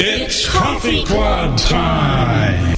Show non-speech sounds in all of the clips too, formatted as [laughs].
It's Coffee Club time.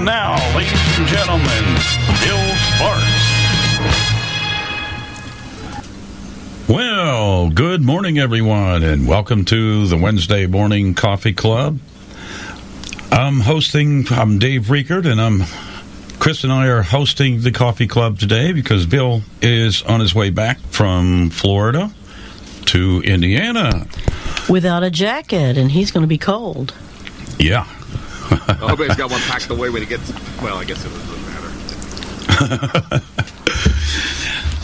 And now, ladies and gentlemen, Bill Sparks. Well, good morning, everyone, and welcome to the Wednesday Morning Coffee Club. I'm hosting, I'm Dave Riekert, and I'm Chris and I are hosting the coffee club today because Bill is on his way back from Florida to Indiana. Without a jacket, and he's going to be cold. Yeah. I [laughs] hope he's got one packed away when he gets. Well, I guess it doesn't matter. [laughs]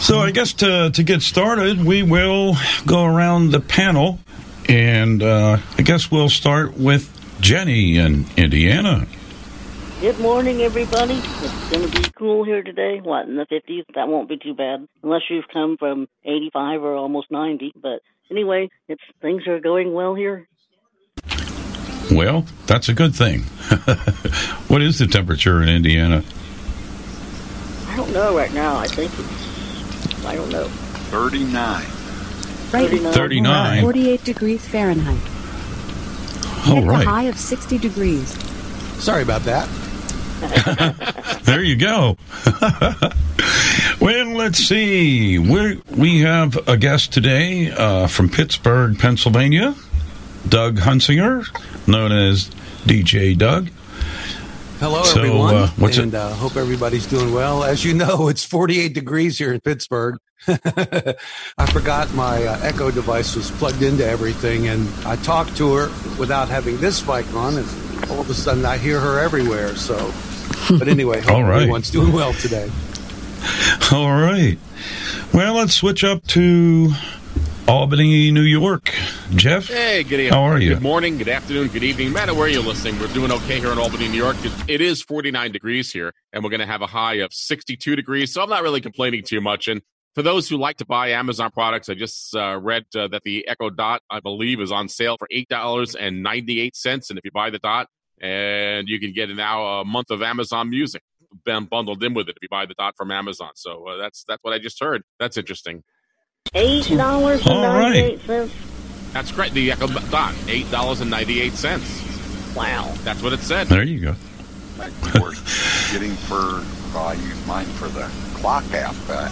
So I guess to to get started, we will go around the panel, and uh, I guess we'll start with Jenny in Indiana. Good morning, everybody. It's going to be cool here today. What, in the 50s? That won't be too bad, unless you've come from 85 or almost 90. But anyway, it's things are going well here. Well, that's a good thing. [laughs] what is the temperature in Indiana? I don't know right now. I think it's, I don't know. 39. Right, 39. 39. 48 degrees Fahrenheit. All At the high of 60 degrees. Sorry about that. [laughs] [laughs] There you go. well, let's see. we we have a guest today uh, from Pittsburgh, Pennsylvania, Doug Hunsinger, known as DJ Doug. Hello, So, everyone, uh, and uh, hope everybody's doing well. As you know, it's 48 degrees here in Pittsburgh. [laughs] I forgot my uh, Echo device was plugged into everything, and I talked to her without having this mic on, and all of a sudden I hear her everywhere. So, [laughs] but anyway, hope All right. everyone's doing well today. [laughs] All right. Well, let's switch up to Albany, New York. Jeff? Hey, good evening. How are you? Good morning, good afternoon, good evening. No matter where you're listening, we're doing okay here in Albany, New York. It, it is 49 degrees here, and we're going to have a high of 62 degrees. So I'm not really complaining too much. And for those who like to buy Amazon products, I just uh, read uh, that the Echo Dot, I believe, is on sale for $8.98. And if you buy the Dot, and you can get now a month of Amazon Music bundled in with it if you buy the Dot from Amazon. So uh, that's that's what I just heard. That's interesting. Eight dollars and ninety-eight. That's great. The Echo Dot, eight dollars and ninety eight cents. Wow. That's what it said. There you go. Might be worth getting for. Well, I use mine for the clock app. Uh,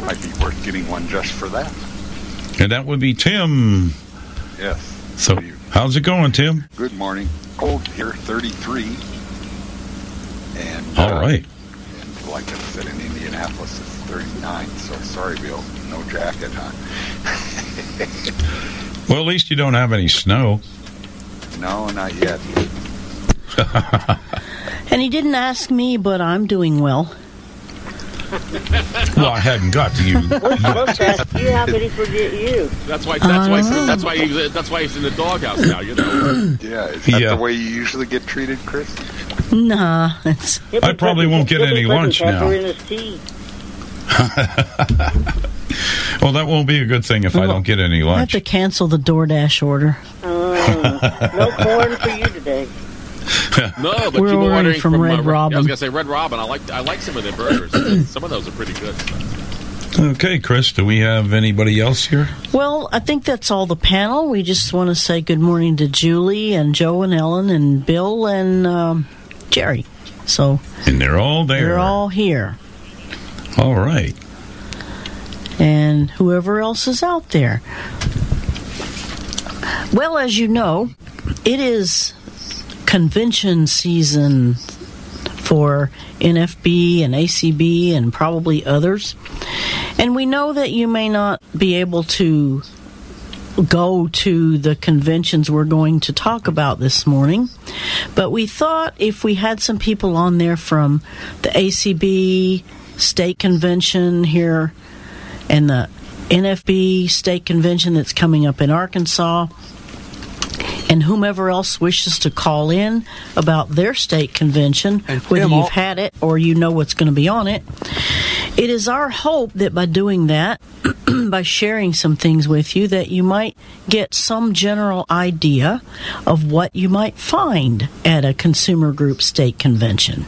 [laughs] might be worth getting one just for that. And that would be Tim. Yes. So, how's it going, Tim? Good morning. Cold here, 33. And All uh, right. And like I said, in Indianapolis, it's 39. So sorry, Bill, no jacket, huh? [laughs] Well, at least you don't have any snow. no, not yet. [laughs] And he didn't ask me, but I'm doing well. Well, I hadn't got to you. [laughs] Supposed to you how many forget you. That's why. That's why. Uh-huh. That's why. He's, that's why he's in the doghouse now. You know. [coughs] Yeah, is that Yeah. the way you usually get treated, Chris? Nah, it's I probably won't get he'll be any putting lunch now. In his tea. well, that won't be a good thing if I don't get any I have to cancel the DoorDash order. Uh, [laughs] no corn for you today. [laughs] No, but We're you were ordering ordering from Red uh, I was gonna say Red Robin. I like. I like some of their burgers. [clears throat] some of those are pretty good. Okay, Chris, do we have anybody else here? Well, I think that's all the panel. We just want to say good morning to Julie and Joe and Ellen and Bill and um, Jerry. So And they're all there. they're all here. All right. and whoever else is out there. Well, as you know, it is convention season for NFB and ACB and probably others. And we know that you may not be able to go to the conventions we're going to talk about this morning. But we thought if we had some people on there from the ACB state convention here and the NFB state convention that's coming up in Arkansas, and whomever else wishes to call in about their state convention, And whether you've had it or you know what's going to be on it. It is our hope that by doing that, [clears throat] by sharing some things with you, that you might get some general idea of what you might find at a consumer group state convention.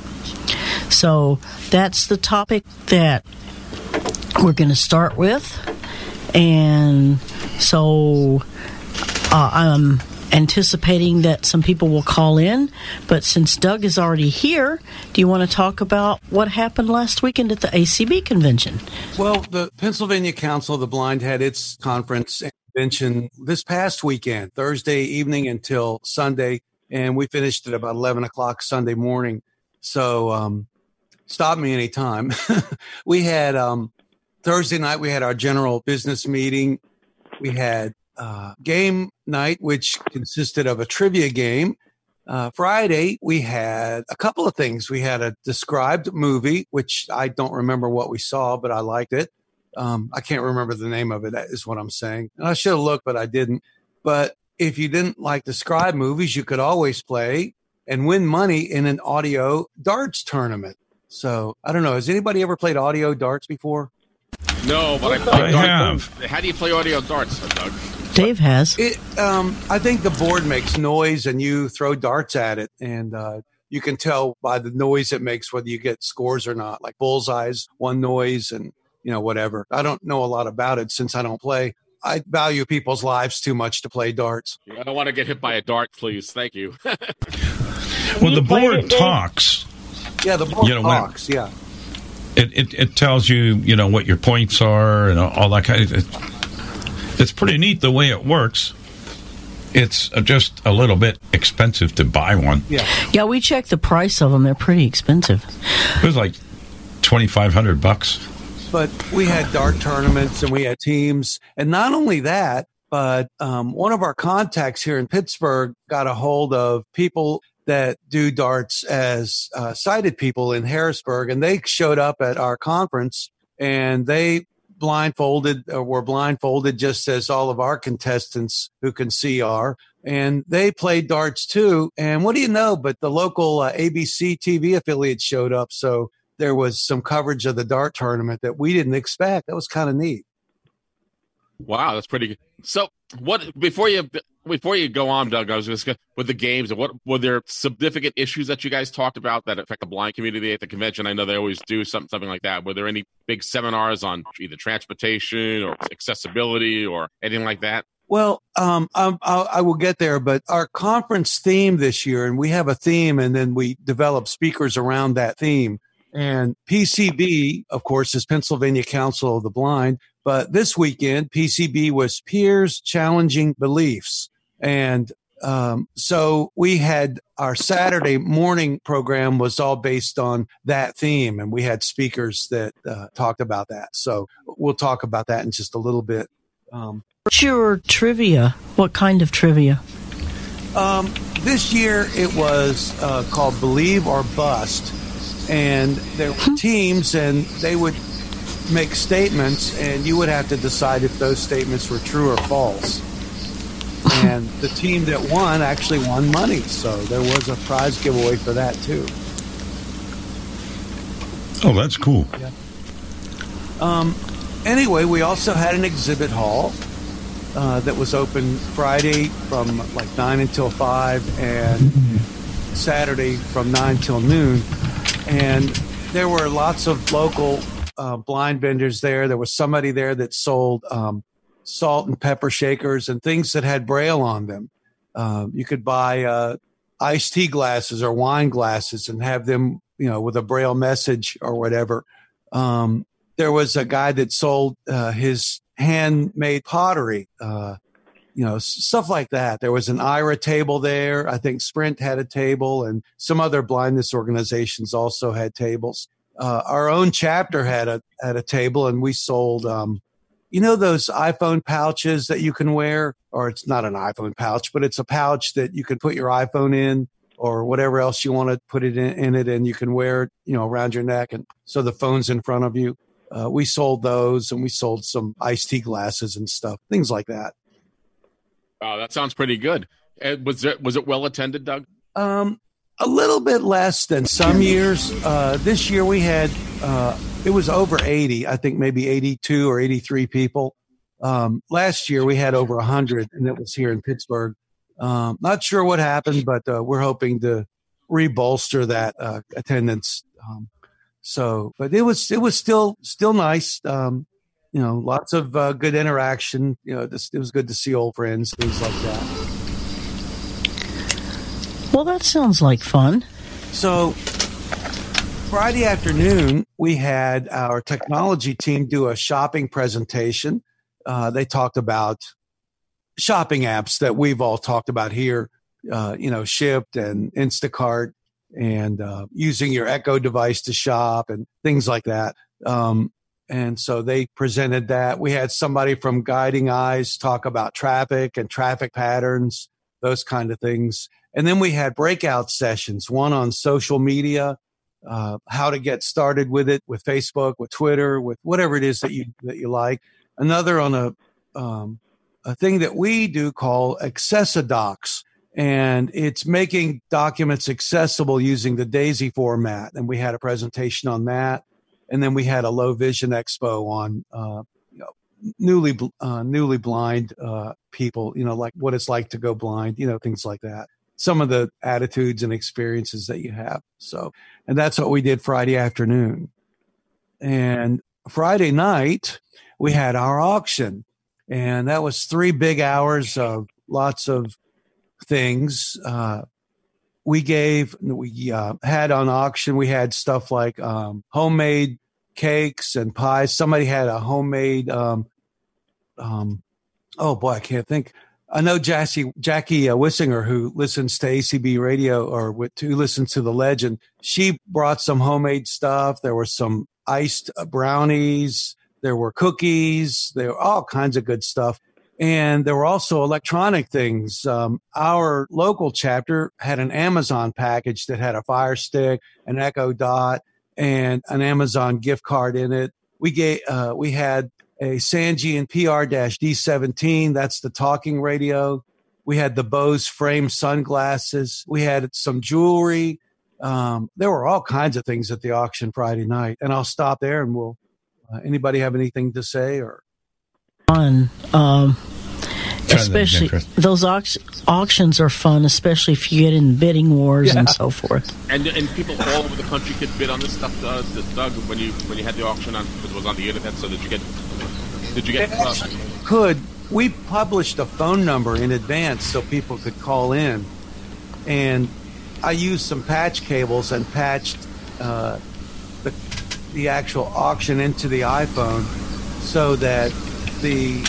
So that's the topic that we're going to start with. And so uh, I'm anticipating that some people will call in. But since Doug is already here, do you want to talk about what happened last weekend at the ACB convention? Well, the Pennsylvania Council of the Blind had its conference and convention this past weekend, Thursday evening until Sunday, and we finished at about 11 o'clock Sunday morning. So, um, stop me anytime. [laughs] we had um, Thursday night, we had our general business meeting. We had uh, game night, which consisted of a trivia game. Uh, Friday, we had a couple of things. We had a described movie, which I don't remember what we saw, but I liked it. Um, I can't remember the name of it, is what I'm saying. And I should have looked, but I didn't. But if you didn't like described movies, you could always play and win money in an audio darts tournament. So I don't know. Has anybody ever played audio darts before? No, but I, I play darts. have. How do you play audio darts, Doug? Dave has. It, um, I think the board makes noise and you throw darts at it, and uh, you can tell by the noise it makes whether you get scores or not. Like bullseyes, one noise, and you know whatever. I don't know a lot about it since I don't play. I value people's lives too much to play darts. I don't want to get hit by a dart, please. Thank you. [laughs] Well, you the board it, Dave? talks. Yeah, the board You know, when- talks. Yeah, It, it it tells you you know what your points are and all that kind of. It, it's pretty neat the way it works. It's uh, just a little bit expensive to buy one. yeah. Yeah, we checked the price of them. They're pretty expensive. It was like twenty five hundred bucks. but we had dart tournaments and we had teams. And not only that, but um, one of our contacts here in Pittsburgh got a hold of people that do darts as uh, sighted people in Harrisburg. And they showed up at our conference and they blindfolded or were blindfolded just as all of our contestants who can see are. And they played darts too. And what do you know? But the local uh, ABC TV affiliate showed up. So there was some coverage of the dart tournament that we didn't expect. That was kind of neat. Wow, that's pretty good. So, what before you Before you go on, Doug, I was just with the games. What were there significant issues that you guys talked about that affect the blind community at the convention? I know they always do something something like that. Were there any big seminars on either transportation or accessibility or anything like that? Well, um, I, I will get there, but our conference theme this year, and we have a theme, and then we develop speakers around that theme. And PCB, of course, is Pennsylvania Council of the Blind. But this weekend, PCB was Peers Challenging Beliefs. And um, so we had our Saturday morning program was all based on that theme, and we had speakers that uh, talked about that. So we'll talk about that in just a little bit. Um, your trivia? What kind of trivia? Um, this year it was uh, called Believe or Bust, and there were hmm. teams, and they would make statements, and you would have to decide if those statements were true or false [laughs] and the team that won actually won money. So there was a prize giveaway for that too. Oh, that's cool. Yeah. Um, anyway, we also had an exhibit hall uh, that was open Friday from like nine until five, and Saturday from nine till noon. And there were lots of local uh, blind vendors there. There was somebody there that sold um, salt and pepper shakers and things that had braille on them. Um, you could buy uh, iced tea glasses or wine glasses and have them, you know, with a braille message or whatever. Um, there was a guy that sold uh, his handmade pottery, uh, you know, stuff like that. There was an IRA table there. I think Sprint had a table, and some other blindness organizations also had tables. Uh, our own chapter had a had a table, and we sold um, you know those iPhone pouches that you can wear, or it's not an iPhone pouch, but it's a pouch that you can put your iPhone in or whatever else you want to put it in, in it, and you can wear it, you know, around your neck, and so the phone's in front of you. Uh, we sold those, and we sold some iced tea glasses and stuff, things like that. Oh, that sounds pretty good. Uh, was it was it well attended, Doug? Um, a little bit less than some years. Uh, this year we had uh, it was over 80, I think maybe 82 or 83 people. Um, last year we had over 100, and it was here in Pittsburgh. Um, not sure what happened, but uh, we're hoping to rebolster that uh, attendance. Um, so, but it was it was still still nice. Um, you know, lots of uh, good interaction. You know, this, it was good to see old friends, things like that. Well, that sounds like fun. So Friday afternoon, we had our technology team do a shopping presentation. Uh, they talked about shopping apps that we've all talked about here, uh, you know, Shipt and Instacart and uh, using your Echo device to shop and things like that. Um, and so they presented that. We had somebody from Guiding Eyes talk about traffic and traffic patterns, those kind of things. And then we had breakout sessions, one on social media uh, how to get started with it with Facebook, with Twitter, with whatever it is that you that you like. Another on a um, a thing that we do call Accessidocs, and it's making documents accessible using the DAISY format. And we had a presentation on that, and then we had a low vision expo on uh, you know, newly uh, newly blind uh, people. You know, like what it's like to go blind. You know, things like that some of the attitudes and experiences that you have. So, and that's what we did Friday afternoon. And Friday night, we had our auction, and that was three big hours of lots of things. Uh, we gave, we uh, had on auction, we had stuff like um, homemade cakes and pies. Somebody had a homemade, um, um, oh boy, I can't think I know Jackie Jackie uh, Wissinger, who listens to ACB radio or who listens to the Legend. She brought some homemade stuff. There were some iced uh, brownies. There were cookies. There were all kinds of good stuff. And there were also electronic things. Um, our local chapter had an Amazon package that had a Fire Stick, an Echo Dot, and an Amazon gift card in it. We gave uh, we had a Sangean PR-D17. That's the talking radio. We had the Bose frame sunglasses. We had some jewelry. Um, there were all kinds of things at the auction Friday night. And I'll stop there and we'll, uh, anybody have anything to say or? On, um, especially Chris. those auct- auctions are fun, especially if you get in bidding wars and so forth. And and people all over the country could bid on this stuff. Uh, Doug, when you when you had the auction on, because it was on the internet. So that you get? Did you get? Could. We published a phone number in advance so people could call in. And i used some patch cables and patched uh, the, the actual auction into the iphone so that the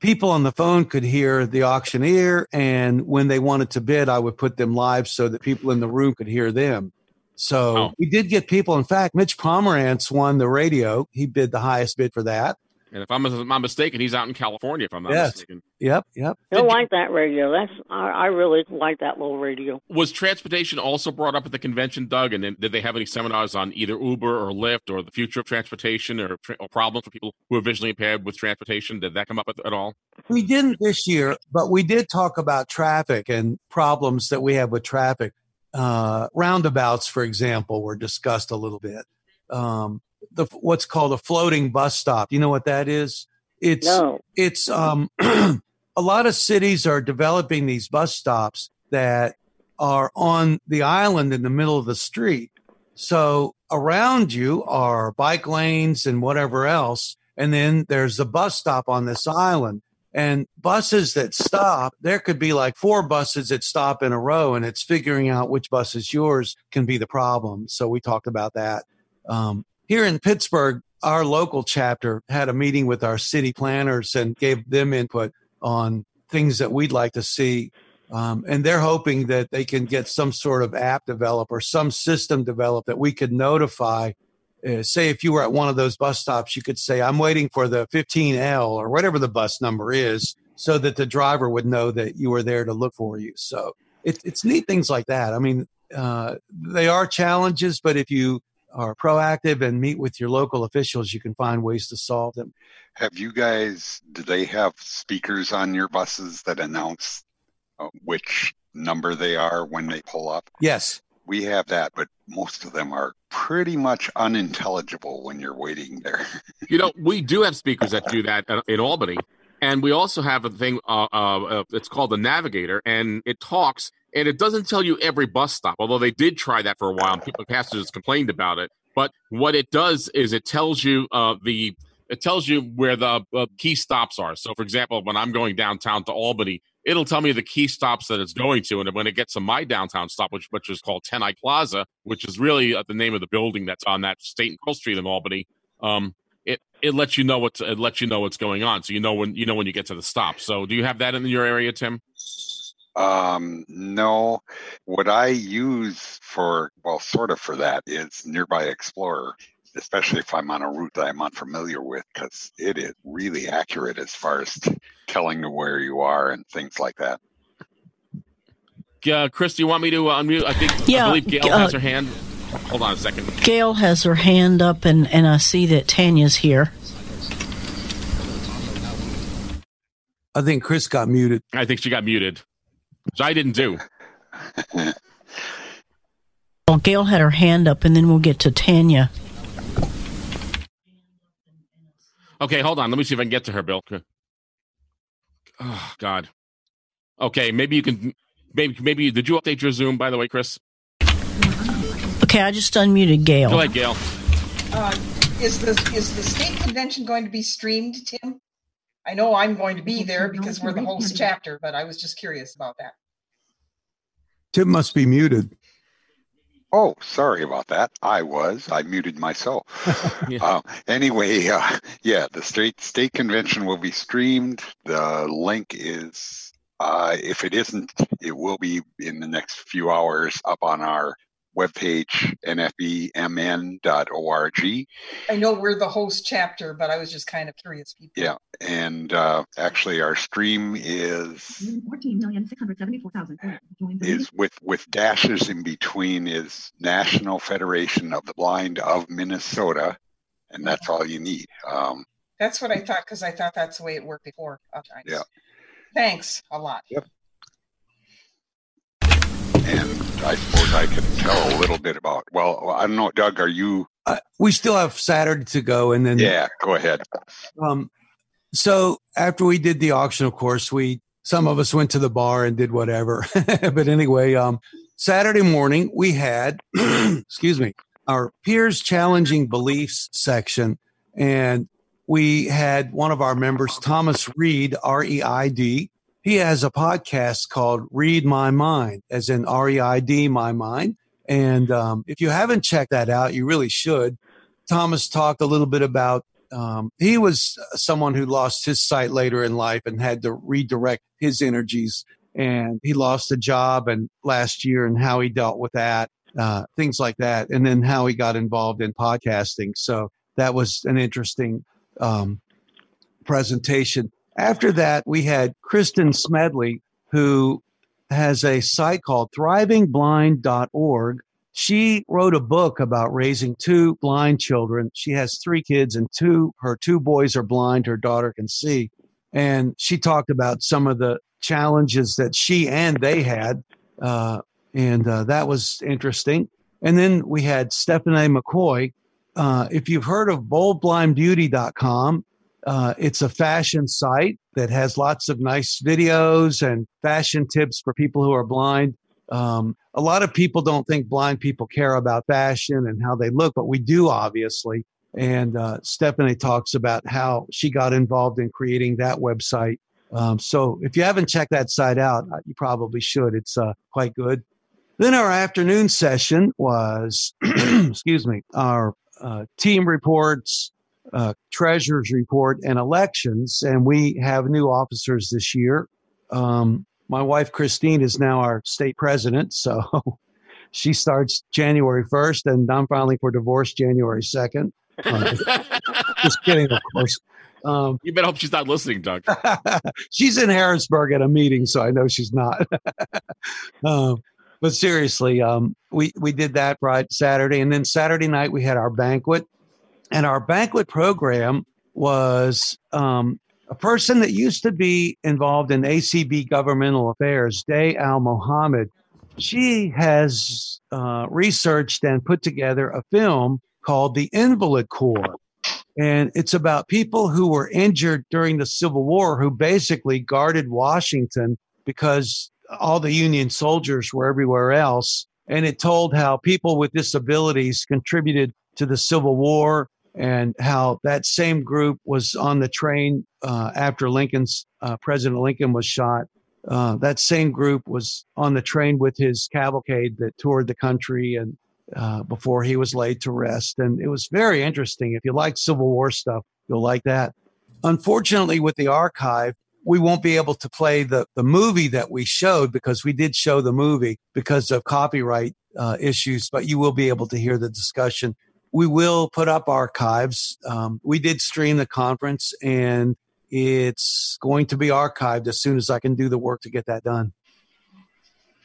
people on the phone could hear the auctioneer. And when they wanted to bid i would put them live so that people in the room could hear them. So Oh. we did get people. In fact mitch pomerantz won the radio. He bid the highest bid for that and if I'm, I'm not mistaken, he's out in California. If I'm not Yes. mistaken. yep yep He'll like that radio. That's I, I really like that little radio. Was transportation also brought up at the convention, Doug? And then did they have any seminars on either Uber or Lyft or the future of transportation or, tra- or problems for people who are visually impaired with transportation? Did that come up at, at all? We didn't this year, but we did talk about traffic and problems that we have with traffic. Uh, roundabouts, for example, were discussed a little bit. Um, the what's called a floating bus stop. You know what that is? It's No, it's um, [clears throat] a lot of cities are developing these bus stops that are on the island in the middle of the street. So around you are bike lanes and whatever else. And then there's a bus stop on this island. And buses that stop, there could be like four buses that stop in a row, and it's figuring out which bus is yours can be the problem. So we talked about that. Um, here in Pittsburgh, our local chapter had a meeting with our city planners and gave them input on things that we'd like to see. Um, and they're hoping that they can get some sort of app developed or some system developed that we could notify. Uh, say, if you were at one of those bus stops, you could say, I'm waiting for the 15L or whatever the bus number is, so that the driver would know that you were there to look for you. So it, it's neat things like that. I mean, uh, they are challenges, but if you are proactive and meet with your local officials, you can find ways to solve them. Have you guys, do they have speakers on your buses that announce uh, which number they are when they pull up? Yes. We have that, but most of them are pretty much unintelligible when you're waiting there. You know, we do have speakers that do that uh, in Albany, and we also have a thing. Uh, uh, uh, it's called the Navigator, and it talks, and it doesn't tell you every bus stop. Although they did try that for a while, and people passengers complained about it. But what it does is it tells you uh, the it tells you where the uh, key stops are. So, for example, when I'm going downtown to Albany, it'll tell me the key stops that it's going to, and when it gets to my downtown stop, which which is called Ten Eyck Plaza, which is really uh, the name of the building that's on that State and Pearl Street in Albany. Um, it it lets you know what's it lets you know what's going on, so you know when you know when you get to the stop. So, do you have that in your area, Tim? Um, no, what I use for, well, sort of for that is Nearby Explorer, especially if I'm on a route that I'm unfamiliar with, because it is really accurate as far as t- telling you where you are and things like that. Uh, Chris, do you want me to uh, unmute? I think I Yeah, believe Gail uh, has her hand. Hold on a second. Gail has her hand up, and, and I see that Tanya's here. I think Chris got muted. I think she got muted, which I didn't do. [laughs] Well, Gail had her hand up, and then we'll get to Tanya. Okay, hold on. Let me see if I can get to her, Bill. Oh God. Okay, maybe you can. Maybe maybe did you update your Zoom by the way, Chris? Okay, I just unmuted Gail. Go ahead, Gail. Uh, is the is the state convention going to be streamed, Tim? I know I'm going to be there because we're the host [laughs] chapter, but I was just curious about that. Tim must be muted. Oh, sorry about that. I was. I muted myself. [laughs] Yeah. uh, anyway, uh, yeah, the state state convention will be streamed. The link is, uh, if it isn't, it will be in the next few hours up on our webpage, nfbmn.org. I know we're the host chapter, but I was just kind of curious. People. Yeah, and uh, actually, our stream is Fourteen million six hundred seventy-four thousand. is with with dashes in between is National Federation of the Blind of Minnesota, and that's all you need. Um, That's what I thought because I thought that's the way it worked before. Okay. Yeah. Thanks a lot. and I can tell a little bit about. Well, I don't know, Doug. Are you? Uh, we still have Saturday to go, and then Yeah, go ahead. Um, so after we did the auction, of course, we some of us went to the bar and did whatever. [laughs] but anyway, um, Saturday morning we had, [clears throat] excuse me, our peers challenging beliefs section, and we had one of our members, Thomas Reid, R E I D. He has a podcast called Reid My Mind, as in R E I D, My Mind. And um, if you haven't checked that out, you really should. Thomas talked a little bit about um, he was someone who lost his sight later in life and had to redirect his energies. And he lost a job and last year and how he dealt with that, uh, things like that. And then how he got involved in podcasting. So that was an interesting um, presentation. After that, we had Kristin Smedley, who has a site called thrivingblind.org she wrote a book about raising two blind children. She has three kids and two, her two boys are blind. Her daughter can see. And she talked about some of the challenges that she and they had. Uh, and uh, that was interesting. And then we had Stephanae McCoy. Uh, if you've heard of boldblindbeauty.com, uh, it's a fashion site that has lots of nice videos and fashion tips for people who are blind. Um, a lot of people don't think blind people care about fashion and how they look, but we do, obviously. And uh, Stephanae talks about how she got involved in creating that website. Um, so if you haven't checked that site out, uh, you probably should. It's uh, quite good. Then our afternoon session was, [clears throat] excuse me, our uh, team reports, uh, treasurers report, and elections. And we have new officers this year. Um, my wife Christine is now our state president, so [laughs] she starts January 1st, and I'm filing for divorce January 2nd. Uh, [laughs] just kidding, of course. Um, you better hope she's not listening, Doug. [laughs] she's in Harrisburg at a meeting, so I know she's not. um, but seriously, um, we we did that right Saturday, and then Saturday night we had our banquet, and our banquet program was um, a person that used to be involved in ACB governmental affairs, Day Al-Mohamed, she has uh, researched and put together a film called The Invalid Corps. And it's about people who were injured during the Civil War who basically guarded Washington because all the Union soldiers were everywhere else. And it told how people with disabilities contributed to the Civil War and how that same group was on the train uh, after Lincoln's uh, President Lincoln was shot. Uh, that same group was on the train with his cavalcade that toured the country and uh, before he was laid to rest. And it was very interesting. If you like Civil War stuff, you'll like that. Unfortunately, with the archive, we won't be able to play the, the movie that we showed because we did show the movie because of copyright uh, issues, but you will be able to hear the discussion we will put up archives. Um, we did stream the conference and it's going to be archived as soon as I can do the work to get that done.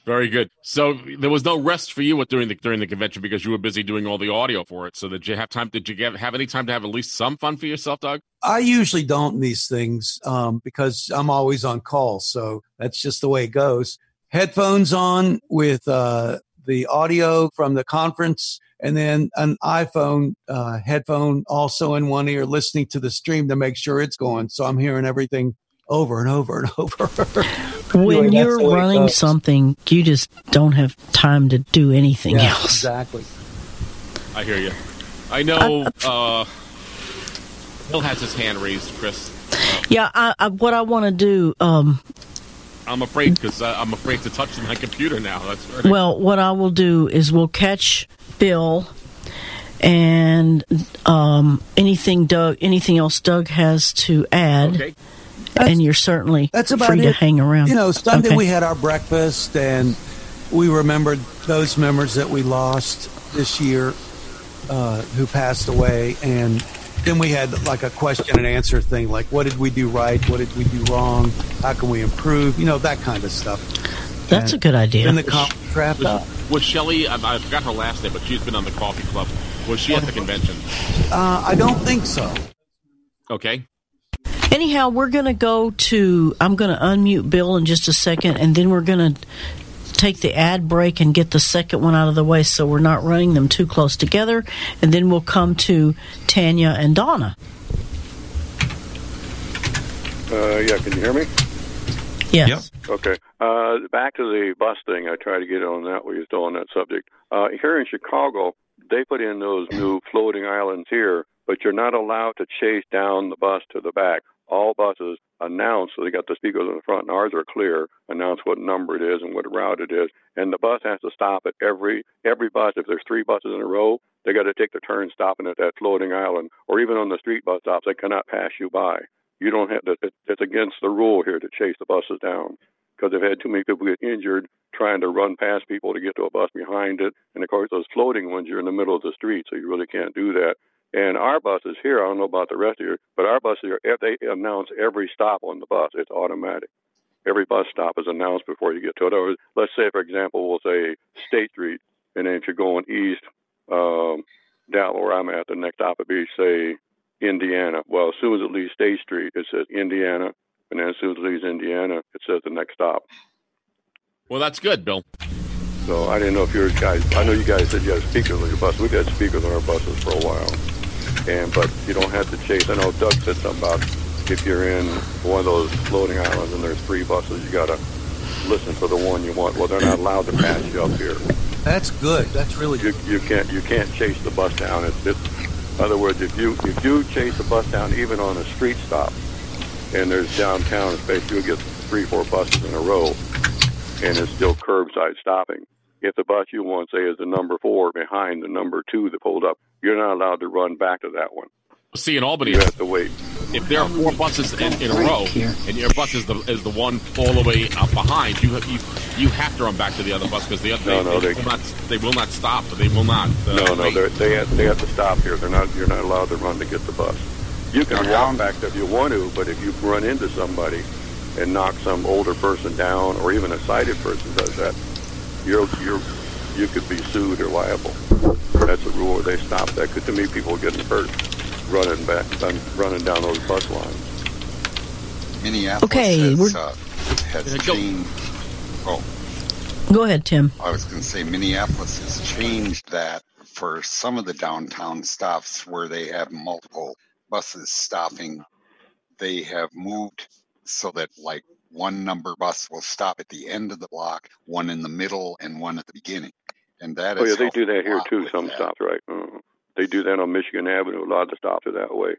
Very good. So there was no rest for you during the during the convention because you were busy doing all the audio for it. So did you have time? Did you get, have any time to have at least some fun for yourself, Doug? I usually don't in these things um, because I'm always on call. So that's just the way it goes. Headphones on with uh, the audio from the conference and then an iPhone uh, headphone also in one ear, listening to the stream to make sure it's going. So I'm hearing everything over and over and [laughs] over. when anyway, you're running something, you just don't have time to do anything yeah, else. Exactly. I hear you. I know. Uh, Bill has his hand raised, Chris. Uh, yeah, I, I, what I want to do. Um, I'm afraid because I'm afraid to touch my computer now. That's right. Well, what I will do is we'll catch Bill and um, anything Doug, anything else Doug has to add. Okay. and you're certainly that's about free it. to hang around. You know, Sunday okay. we had our breakfast, and we remembered those members that we lost this year uh, who passed away, and then we had like a question and answer thing, like what did we do right, what did we do wrong, how can we improve, you know, that kind of stuff. That's and a good idea. Then the comp was, was Shelly? I, I, forgot her last name, but she's been on the Coffee Club. Was she at the convention? Uh, I don't think so. Okay. Anyhow, we're going to go to. I'm going to unmute Bill in just a second, and then we're going to take the ad break and get the second one out of the way so we're not running them too close together. And then we'll come to Tanya and Donna. Uh, yeah, can you hear me? Yes. Yep. Okay. Uh, back to the bus thing. I tried to get on that while you're still on that subject. Uh, here in Chicago, they put in those new floating islands here, but you're not allowed to chase down the bus to the back. All buses announce, so they got the speakers in the front, and ours are clear, announce what number it is and what route it is, and the bus has to stop at every every bus. If there's three buses in a row, they got to take the turn stopping at that floating island, or even on the street bus stops, they cannot pass you by. You don't have to. It's against the rule here to chase the buses down because they've had too many people get injured trying to run past people to get to a bus behind it. And of course, those floating ones, you're in the middle of the street, so you really can't do that. And our buses here, I don't know about the rest of you, but our buses here, if they announce every stop on the bus, it's automatic. Every bus stop is announced before you get to it. let's say, for example, we'll say State Street, and then if you're going east, um, down where I'm at, the next stop would be, say, Indiana. Well, as soon as it leaves State Street, it says Indiana, and then as soon as it leaves Indiana, it says the next stop. Well, that's good, Bill. So I didn't know if you guys. I know you guys said you had speakers on your bus. We've had speakers on our buses for a while, and but you don't have to chase. I know Doug said something about if you're in one of those floating islands and there's three buses, you got to listen for the one you want. Well, they're not allowed to pass you up here. That's good. That's really you. You can't you can't chase the bus down. It's, it's in other words, if you if you chase the bus down even on a street stop, and there's downtown space, you'll get three four buses in a row, and it's still curbside stopping. If the bus you want, say, is the number four behind the number two that pulled up, you're not allowed to run back to that one. See, in Albany, you have to wait. If there are four buses in, in a row, and your bus is the is the one all the way up behind, you you you have to run back to the other bus because the other no, they, no, they, they, will not they will not stop. They will not. Uh, no, no, they have, they have to stop here. They're not. You're not allowed to run to get the bus. You can walk back if you want to, but if you run into somebody and knock some older person down, or even a sighted person does that, you're you're you could be sued or liable. That's a rule. They stop that. Because to me, people are getting hurt running back, running down those bus lines. Minneapolis Okay, has, we're- uh, has Yeah, go. changed. Oh, Go ahead, Tim. I was going to say Minneapolis has changed that for some of the downtown stops where they have multiple buses stopping. They have moved so that like one number bus will stop at the end of the block, one in the middle, and one at the beginning. And that is Oh yeah, they do that here too. Some that. stops, right? uh They do that on Michigan Avenue. A lot of the stops are that way.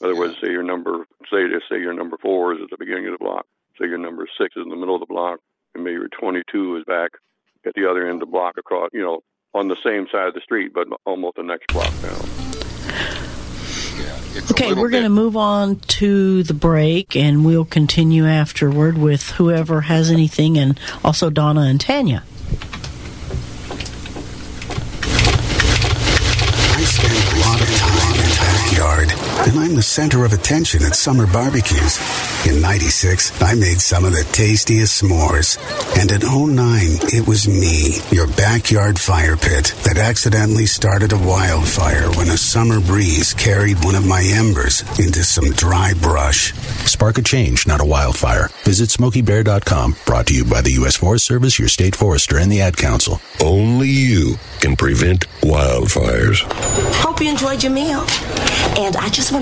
In other words, say your number, say just say your number four is at the beginning of the block. Say your number six is in the middle of the block, and maybe your 22 is back at the other end of the block across, you know, on the same side of the street, but almost the next block down. Yeah, Okay, we're going to move on to the break, and we'll continue afterward with whoever has anything, and also Donna and Tanya. I spend a lot of time in the backyard, and I'm the center of attention at summer barbecues. In 96, I made some of the tastiest s'mores. And in 09, it was me, your backyard fire pit, that accidentally started a wildfire when a summer breeze carried one of my embers into some dry brush. Spark a change, not a wildfire. Visit SmokeyBear.com. Brought to you by the U.S. Forest Service, your state forester, and the Ad Council. Only you can prevent wildfires. Hope you enjoyed your meal. And I just want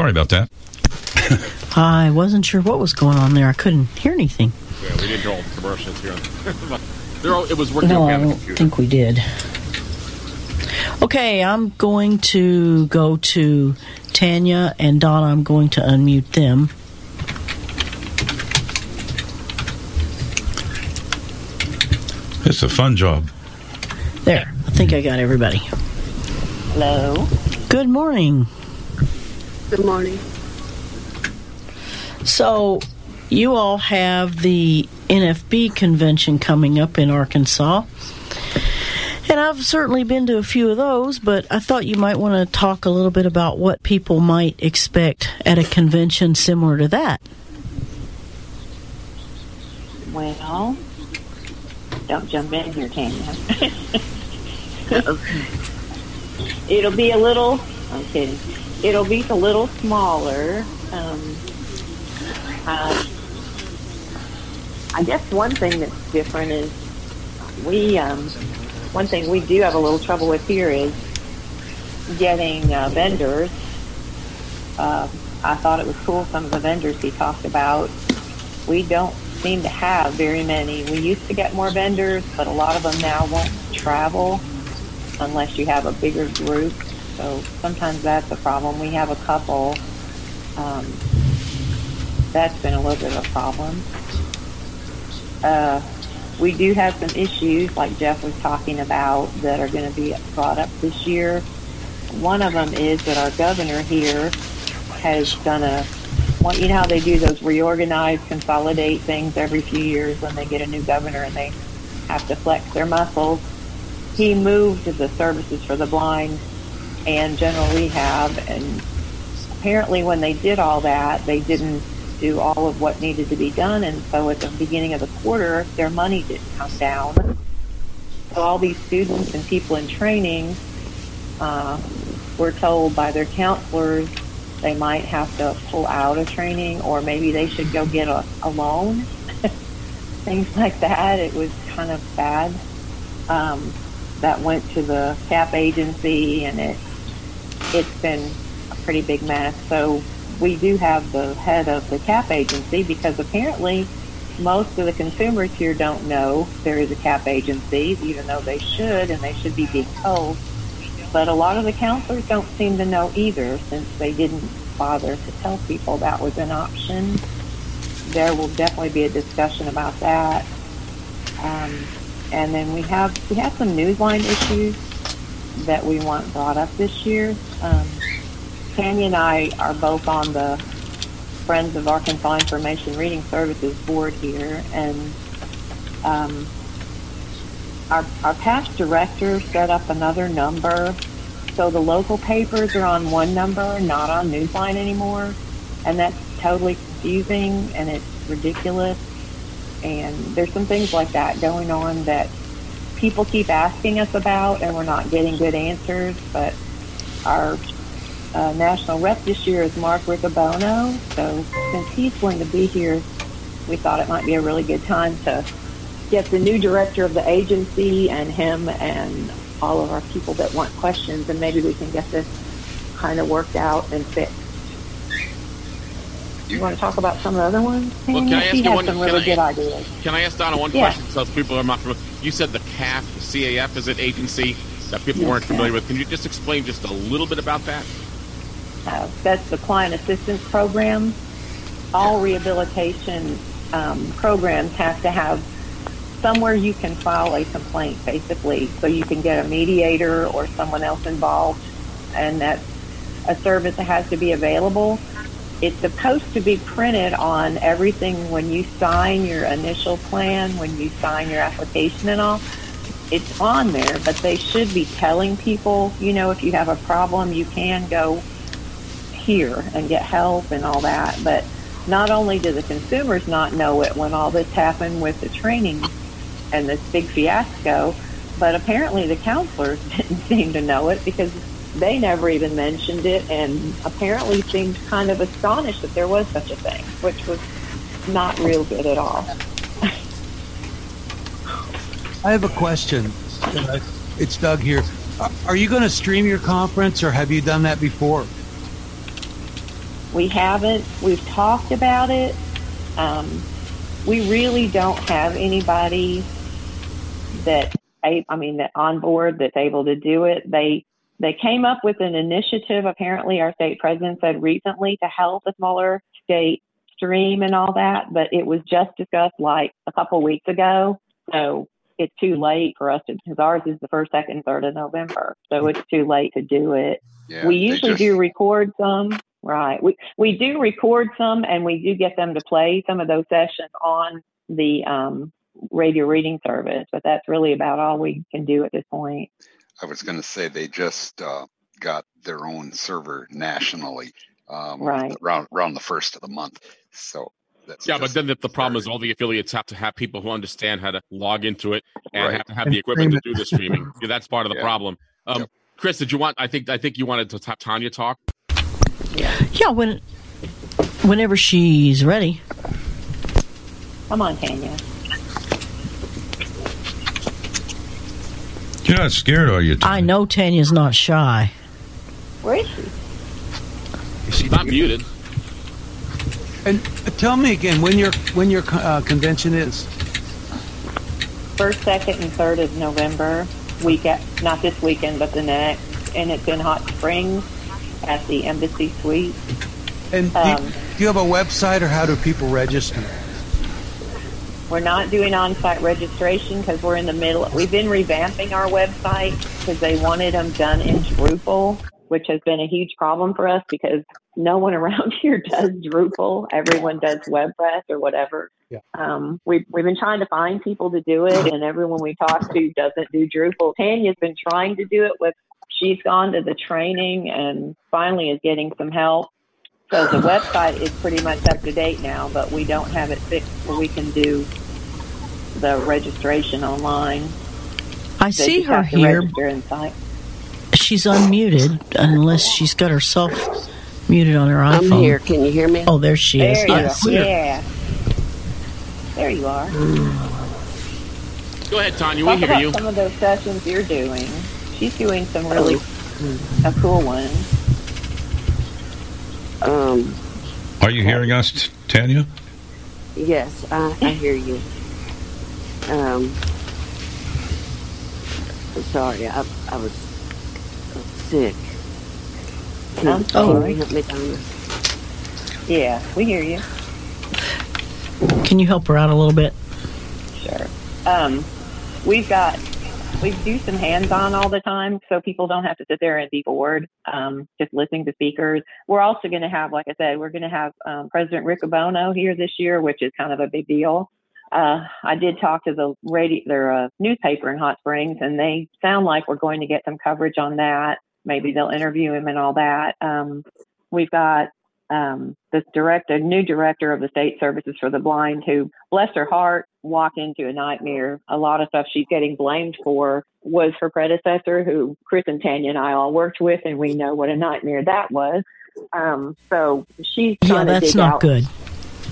Sorry about that. I wasn't sure what was going on there. I couldn't hear anything. Yeah, we didn't do all the commercials here. [laughs] They're all, it was working No, okay I on the don't think we did. Okay, I'm going to go to Tanya and Donna. I'm going to unmute them. It's a fun job. There, I think I got everybody. Hello. Good morning. Good morning. So, you all have the NFB convention coming up in Arkansas. And I've certainly been to a few of those, but I thought you might want to talk a little bit about what people might expect at a convention similar to that. Well, don't jump in here, Tanya. [laughs] Okay. It'll be a little. I'm kidding. It'll be a little smaller. Um, uh, I guess one thing that's different is we. Um, one thing we do have a little trouble with here is getting uh, vendors. Uh, I thought it was cool some of the vendors he talked about. We don't seem to have very many. We used to get more vendors, but a lot of them now won't travel unless you have a bigger group. So sometimes that's a problem. We have a couple. Um, that's been a little bit of a problem. Uh, we do have some issues, like Jeff was talking about, that are going to be brought up this year. One of them is that our governor here has done a, well, you know how they do those reorganize, consolidate things every few years when they get a new governor and they have to flex their muscles. He moved the services for the blind and general rehab, and apparently when they did all that, they didn't do all of what needed to be done, and so at the beginning of the quarter, their money didn't come down. So all these students and people in training uh, were told by their counselors they might have to pull out of training, or maybe they should go get a, a loan. [laughs] Things like that. It was kind of bad. Um, that went to the CAP agency, and it it's been a pretty big mess. So we do have the head of the CAP agency because apparently most of the consumers here don't know there is a CAP agency, even though they should and they should be being told. But a lot of the counselors don't seem to know either since they didn't bother to tell people that was an option. There will definitely be a discussion about that. Um, and then we have we have some newsline issues that we want brought up this year. Um, Tanya and I are both on the Friends of Arkansas Information Reading Services board here, and um, our, our past director set up another number. So the local papers are on one number, not on Newsline anymore, and that's totally confusing and it's ridiculous. And there's some things like that going on that people keep asking us about, and we're not getting good answers. But our uh, national rep this year is Mark Riccobono. So since he's going to be here, we thought it might be a really good time to get the new director of the agency and him and all of our people that want questions, and maybe we can get this kind of worked out and fixed. You want to talk about some of the other ones? Well, can I ask you one? really I- good ideas. Can I ask Donna one Yeah. question so people are not familiar? You said the CAF, the CAF is an agency that people weren't familiar with. Can you just explain just a little bit about that? Uh, that's the client assistance program. All rehabilitation um, programs have to have somewhere you can file a complaint, basically, so you can get a mediator or someone else involved, and that's a service that has to be available. It's supposed to be printed on everything when you sign your initial plan, when you sign your application and all. It's on there, but they should be telling people, you know, if you have a problem, you can go here and get help and all that. But not only do the consumers not know it when all this happened with the training and this big fiasco, but apparently the counselors [laughs] didn't seem to know it because they never even mentioned it and apparently seemed kind of astonished that there was such a thing, which was not real good at all. [laughs] I have a question. It's Doug here. Are- you going to stream your conference or have you done that before? We haven't. We've talked about it. Um, we really don't have anybody that I, I mean that on board that's able to do it. They they came up with an initiative. Apparently, our state president said recently to help the smaller state stream and all that, but it was just discussed like a couple weeks ago. So it's too late for us because ours is the first, second, third of November. So it's too late to do it. Yeah, we usually just- do record some. Right. We we do record some and we do get them to play some of those sessions on the um, radio reading service, but that's really about all we can do at this point. I was going to say they just uh, got their own server nationally um, Right. around around the first of the month. So that's Yeah, but then the, the problem is all the affiliates have to have people who understand how to log into it and Right. have to have the equipment to do the streaming. [laughs] Yeah, that's part of the Yeah. problem. Um, Chris, did you want? I think I think you wanted to have Tanya talk. Yeah, when whenever she's ready. Come on, Tanya. You're not scared, are you? I know Tanya's not shy. Where is she? She's not muted. And uh, tell me again when your when your uh, convention is. First, second, and third of November. Week at, not this weekend, but the next, and it's in Hot Springs at the Embassy Suite. And do, Um, you, do you have a website or how do people register? We're not doing on-site registration because we're in the middle. We've been revamping our website because they wanted them done in Drupal, which has been a huge problem for us because no one [laughs] around here does Drupal. Everyone does WordPress or whatever. Yeah. Um, we've, we've been trying to find people to do it, and everyone we talk to doesn't do Drupal. Tanya's been trying to do it with. She's gone to the training and finally is getting some help. So the website is pretty much up to date now, but we don't have it fixed where we can do the registration online. I They see her here. She's unmuted unless she's got herself muted on her iPhone. I'm here. Can you hear me? Oh, there she is. There you Yes. are. Yeah. There you are. Go ahead, Tanya. We Talk hear about you. some of those sessions you're doing. She's doing some really a cool ones. Um, Are you hearing us, Tanya? yes, I, I hear you. Um, I'm sorry, I, I was sick. Can, I'm can sorry. you help me, Donna? Yeah, we hear you. Can you help her out a little bit? Sure. Um, we've got we do some hands-on all the time, so people don't have to sit there and be bored, um, just listening to speakers. We're also going to have, like I said, we're going to have um, President Riccobono here this year, which is kind of a big deal. Uh, I did talk to the radio, their uh, newspaper in Hot Springs, and they sound like we're going to get some coverage on that. Maybe they'll interview him and all that. Um, we've got um, this director, new director of the state services for the blind, who, bless her heart, walked into a nightmare. A lot of stuff she's getting blamed for was her predecessor, who Chris and Tanya and I all worked with, and we know what a nightmare that was. Um, so she's Yeah, trying to that's dig not out. good.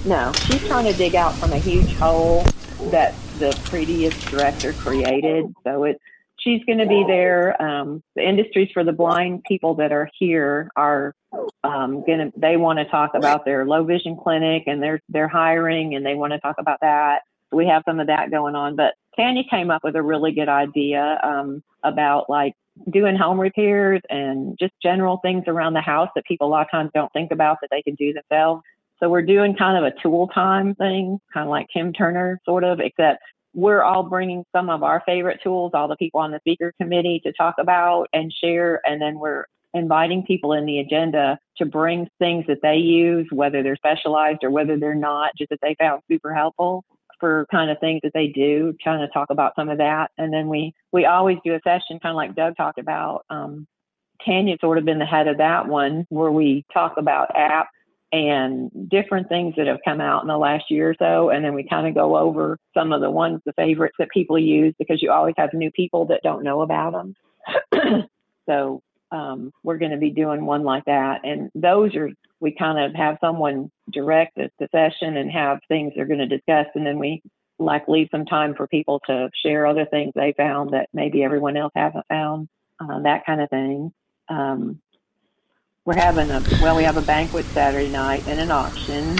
No, she's trying to dig out from a huge hole that the previous director created. So it, she's going to be there. Um, the industries for the blind people that are here are um, going to. They want to talk about their low vision clinic and they're they're hiring and they want to talk about that. We have some of that going on. But Tanya came up with a really good idea um, about like doing home repairs and just general things around the house that people a lot of times don't think about that they can do themselves. So we're doing kind of a tool time thing, kind of like Tim Taylor, sort of, except we're all bringing some of our favorite tools, all the people on the speaker committee to talk about and share. And then we're inviting people in the agenda to bring things that they use, whether they're specialized or whether they're not, just that they found super helpful for kind of things that they do, trying to talk about some of that. And then we, we always do a session, kind of like Doug talked about. Um, Tanya's sort of been the head of that one where we talk about apps and different things that have come out in the last year or so. And then we kind of go over some of the ones, the favorites that people use because you always have new people that don't know about them. [clears throat] so um, we're going to be doing one like that. And those are, we kind of have someone direct the, session and have things they're going to discuss. And then we like leave some time for people to share other things they found that maybe everyone else hasn't found, uh, that kind of thing. Um, we're having a well, we have a banquet Saturday night and an auction,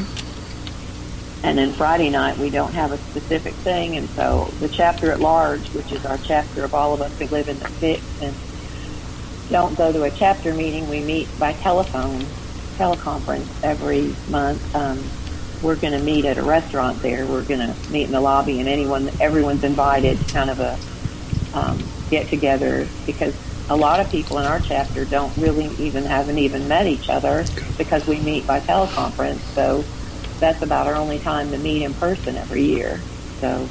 and then Friday night we don't have a specific thing, and so the chapter at large, which is our chapter of all of us who live in the fix and don't go to a chapter meeting, we meet by telephone, teleconference every month. Um, we're going to meet at a restaurant there. We're going to meet in the lobby, and anyone, everyone's invited. Kind of a um, get together because a lot of people in our chapter don't really even haven't even met each other because we meet by teleconference. So that's about our only time to meet in person every year. So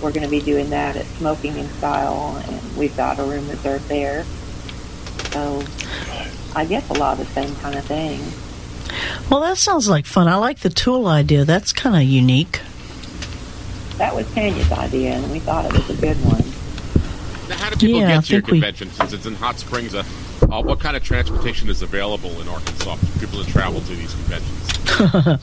we're going to be doing that at Smoking in Style, and we've got a room reserved there. So I guess a lot of the same kind of thing. Well, that sounds like fun. I like the tool idea. That's kind of unique. That was Tanya's idea, and we thought it was a good one. Now, how do people Yeah, I get to your think we- convention since it's in Hot Springs? Uh, uh, what kind of transportation is available in Arkansas for people to travel to these conventions?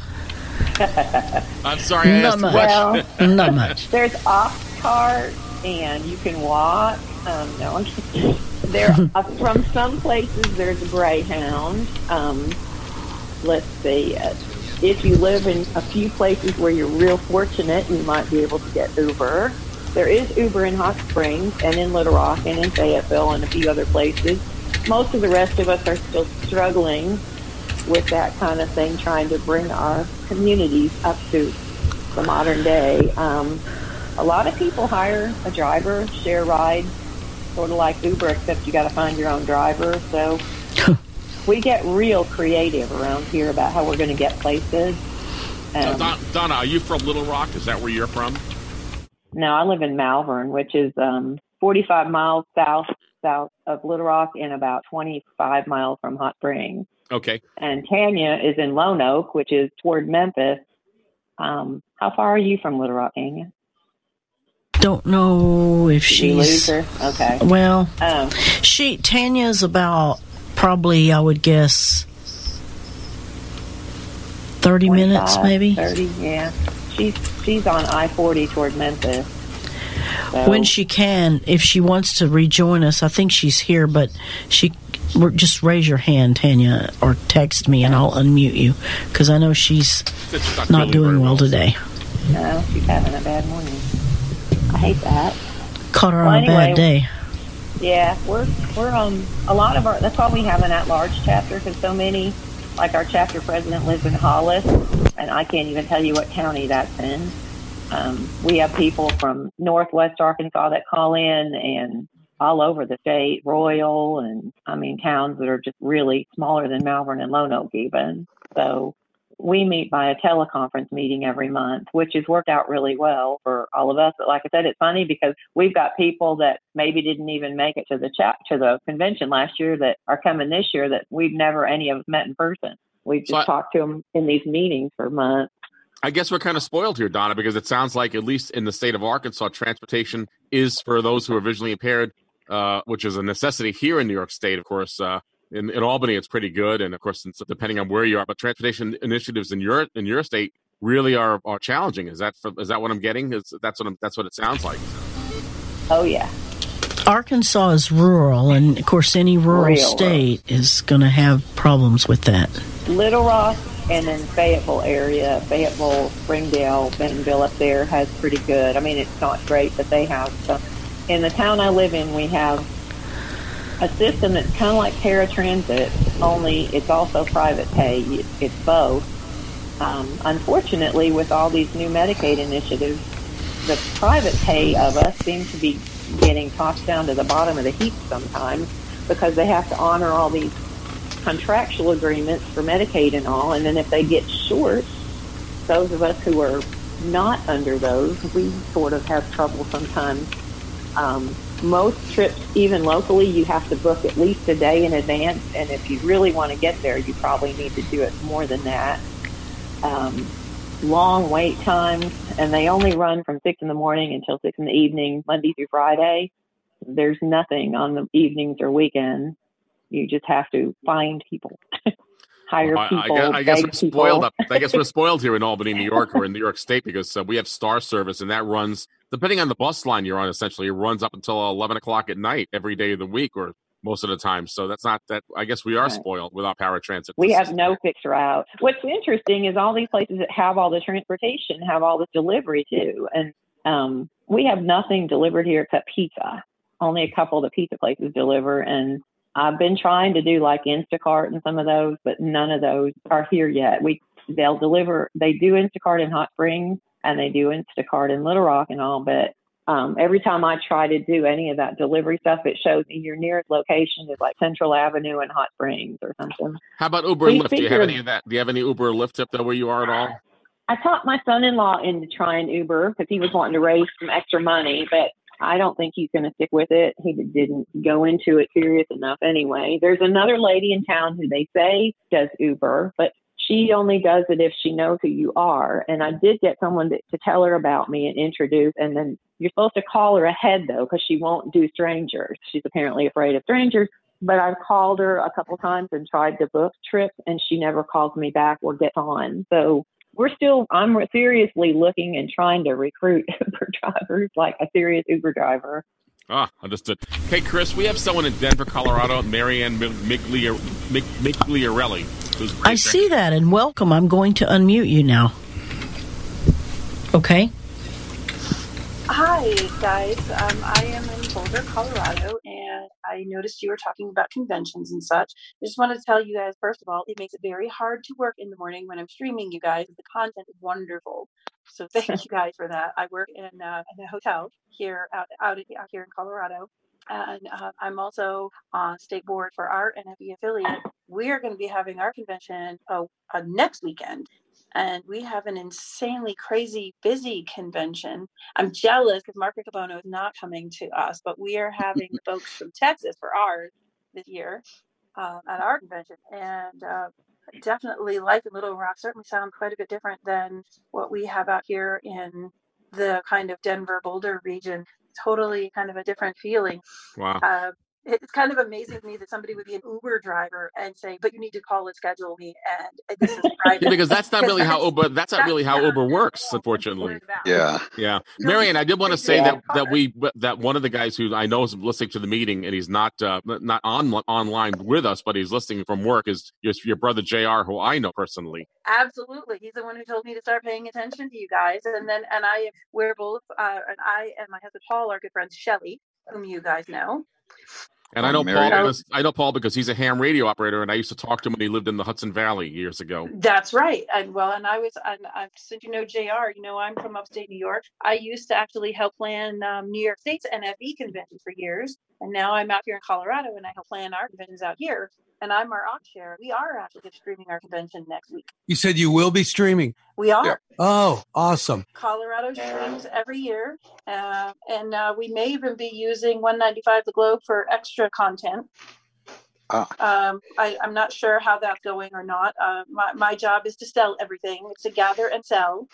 [laughs] I'm sorry, I Not the much. question. [laughs] Not much. There's off cart, and you can walk. Um, no, I'm kidding. There, [laughs] uh, from some places, there's a Greyhound. Um, let's see. Uh, if you live in a few places where you're real fortunate, you might be able to get Uber. There is Uber in Hot Springs and in Little Rock and in Fayetteville and a few other places. Most of the rest of us are still struggling with that kind of thing, trying to bring our communities up to the modern day. Um, a lot of people hire a driver, share rides, sort of like Uber, except you got to find your own driver. So we get real creative around here about how we're going to get places. Um, Don- Donna, are you from Little Rock? Is that where you're from? Now I live in Malvern, which is um, 45 miles south south of Little Rock and about 25 miles from Hot Springs. Okay. And Tanya is in Lone Oak, which is toward Memphis. Um, how far are you from Little Rock, Tanya? Don't know if Did you lose she's. her? Okay. Well, Um, she Tanya's about probably I would guess thirty minutes maybe. 30, yeah. She's she's on I 40 toward Memphis. So, When she can, if she wants to rejoin us, I think she's here. But she just raise your hand, Tanya, or text me, and I'll unmute you because I know she's not not doing well today. no, she's having a bad morning. I hate that. Caught her Well, on a anyway, bad day. Yeah, we're we're um a lot of our that's why we have an at large chapter because so many like our chapter president lives in Hollis and I can't even tell you what county that's in. Um, we have people from Northwest Arkansas that call in and all over the state, Royal and I mean towns that are just really smaller than Malvern and Lone Oak even. So we meet by a teleconference meeting every month, which has worked out really well for all of us. But like I said, it's funny because we've got people that maybe didn't even make it to the chat to the convention last year that are coming this year that we've never any of us met in person. We've just So I- talked to them in these meetings for months. I guess we're kind of spoiled here, Donna, because it sounds like at least in the state of Arkansas, transportation is for those who are visually impaired, uh, which is a necessity here in New York State. Of course, uh, in, in Albany, it's pretty good, and of course, it's depending on where you are. But transportation initiatives in your in your state really are, are challenging. Is that is that what I'm getting? Is that's what I'm, that's what it sounds like? Oh yeah, Arkansas is rural, and of course, any rural Real state is going to have problems with that. Little Rock and then Fayetteville area, Fayetteville, Springdale, Bentonville up there has pretty good. I mean, it's not great, but they have some. In the town I live in, we have a system that's kind of like paratransit, only it's also private pay. It's both. Um, unfortunately, with all these new Medicaid initiatives, the private pay of us seems to be getting tossed down to the bottom of the heap sometimes because they have to honor all these contractual agreements for Medicaid and all, and then if they get short, those of us who are not under those, we sort of have trouble sometimes. Um, most trips, even locally, you have to book at least a day in advance, and if you really want to get there, you probably need to do it more than that. Um, long wait times, and they only run from six in the morning until six in the evening, Monday through Friday. There's nothing on the evenings or weekends. You just have to find people, [laughs] hire I, I people. guess, I guess we're spoiled. Up. I guess we're spoiled here in [laughs] Albany, New York, or in New York State because uh, we have Star Service, and that runs depending on the bus line you're on. Essentially, it runs up until eleven o'clock at night every day of the week, or most of the time. So that's not that. I guess we are Right. spoiled without paratransit. We have no fixed route. What's interesting is all these places that have all the transportation have all the delivery too. And um, we have nothing delivered here except pizza. Only a couple of the pizza places deliver. And I've been trying to do like Instacart and some of those, but none of those are here yet. We they'll deliver. They do Instacart in Hot Springs and they do Instacart in Little Rock and all, but um, every time I try to do any of that delivery stuff, it shows me your nearest location is like Central Avenue in Hot Springs or something. How about Uber We and Lyft? Do you have any of that? Do you have any Uber or Lyft up there where you are at all? I talked my son-in-law into trying Uber because he was wanting to raise some extra money, but I don't think he's going to stick with it. He didn't go into it serious enough anyway. There's another lady in town who they say does Uber, but she only does it if she knows who you are. And I did get someone to, to tell her about me and introduce, and then you're supposed to call her ahead though, because she won't do strangers. She's apparently afraid of strangers. But I've called her a couple times and tried to book trips, and she never calls me back or gets on. So we're still, I'm seriously looking and trying to recruit [laughs] Uber drivers, like a serious Uber driver. Ah, understood. Okay, Chris, we have someone in Denver, Colorado, Marianne Miglia, Mig, Migliarelli. I see that, and welcome. I'm going to unmute you now. Okay. Hi, guys. Um, I am in Boulder, Colorado, and I noticed you were talking about conventions and such. I just want to tell you guys, first of all, it makes it very hard to work in the morning when I'm streaming you guys. The content is wonderful. So [laughs] thank you guys for that. I work in, uh, in a hotel here out, out, out here in Colorado. And uh, I'm also on state board for our NFB affiliate. We are going to be having our convention uh, uh, next weekend and we have an insanely crazy busy convention. I'm jealous because Mark Riccobono is not coming to us, but we are having [laughs] folks from Texas for ours this year uh, at our convention. And uh, definitely, life in Little Rock certainly sounds quite a bit different than what we have out here in the kind of Denver Boulder region. Totally kind of a different feeling. Wow. Uh, it's kind of amazing to me that somebody would be an Uber driver and say, "But you need to call and schedule me." And this is [laughs] private. Yeah, because that's not really how Uber. That's not really how not Uber works, unfortunately. Yeah. Yeah, Marion, I did want to say Yeah. that that we that one of the guys who I know is listening to the meeting and he's not uh, not on online with us, but he's listening from work is your, your brother Jr., who I know personally. Absolutely, he's the one who told me to start paying attention to you guys, and then and I we're both uh, and I and my husband Paul are good friends. Shelley, whom you guys know. And I know. Paul because I know Paul because he's a ham radio operator, and I used to talk to him when he lived in the Hudson Valley years ago. That's right. And well, and I was, and I, said, you know JR, you know I'm from upstate New York. I used to actually help plan um, New York State's NFB convention for years, and now I'm out here in Colorado, and I help plan our conventions out here. And I'm our aux chair. We are actually streaming our convention next week. You said you will be streaming. We are. Oh, awesome. Colorado streams every year, uh, and uh, we may even be using 195 The Globe for extra content. Ah. Um, I, I'm not sure how that's going or not. Uh, my, my job is to sell everything. It's to gather and sell.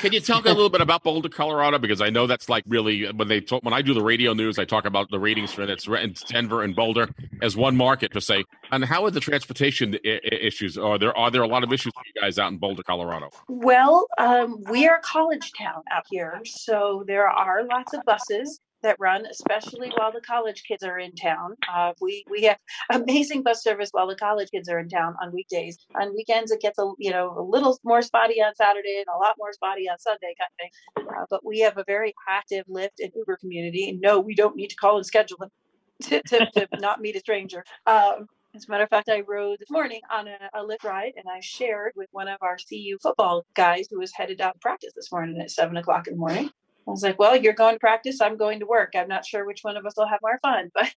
Can you talk a little bit about Boulder, Colorado? Because I know that's like really when they talk, when I do the radio news, I talk about the ratings for it's Denver and Boulder as one market per se. And how are the transportation I- issues? Are there are there a lot of issues for you guys out in Boulder, Colorado? Well, um, we are a college town out here, so there are lots of buses that run, especially while the college kids are in town. Uh, we we have [laughs] amazing bus service while the college kids are in town on weekdays. On weekends, it gets a you know a little more spotty on Saturday and a lot more spotty on Sunday kind of thing. Uh, but we have a very active Lyft and Uber community. No, we don't need to call and schedule them [laughs] to, to, to not meet a stranger. Um, as a matter of fact, I rode this morning on a, a Lyft ride and I shared with one of our CU football guys who was headed out to practice this morning at seven o'clock in the morning. I was like, well, you're going to practice. I'm going to work. I'm not sure which one of us will have more fun, [laughs] but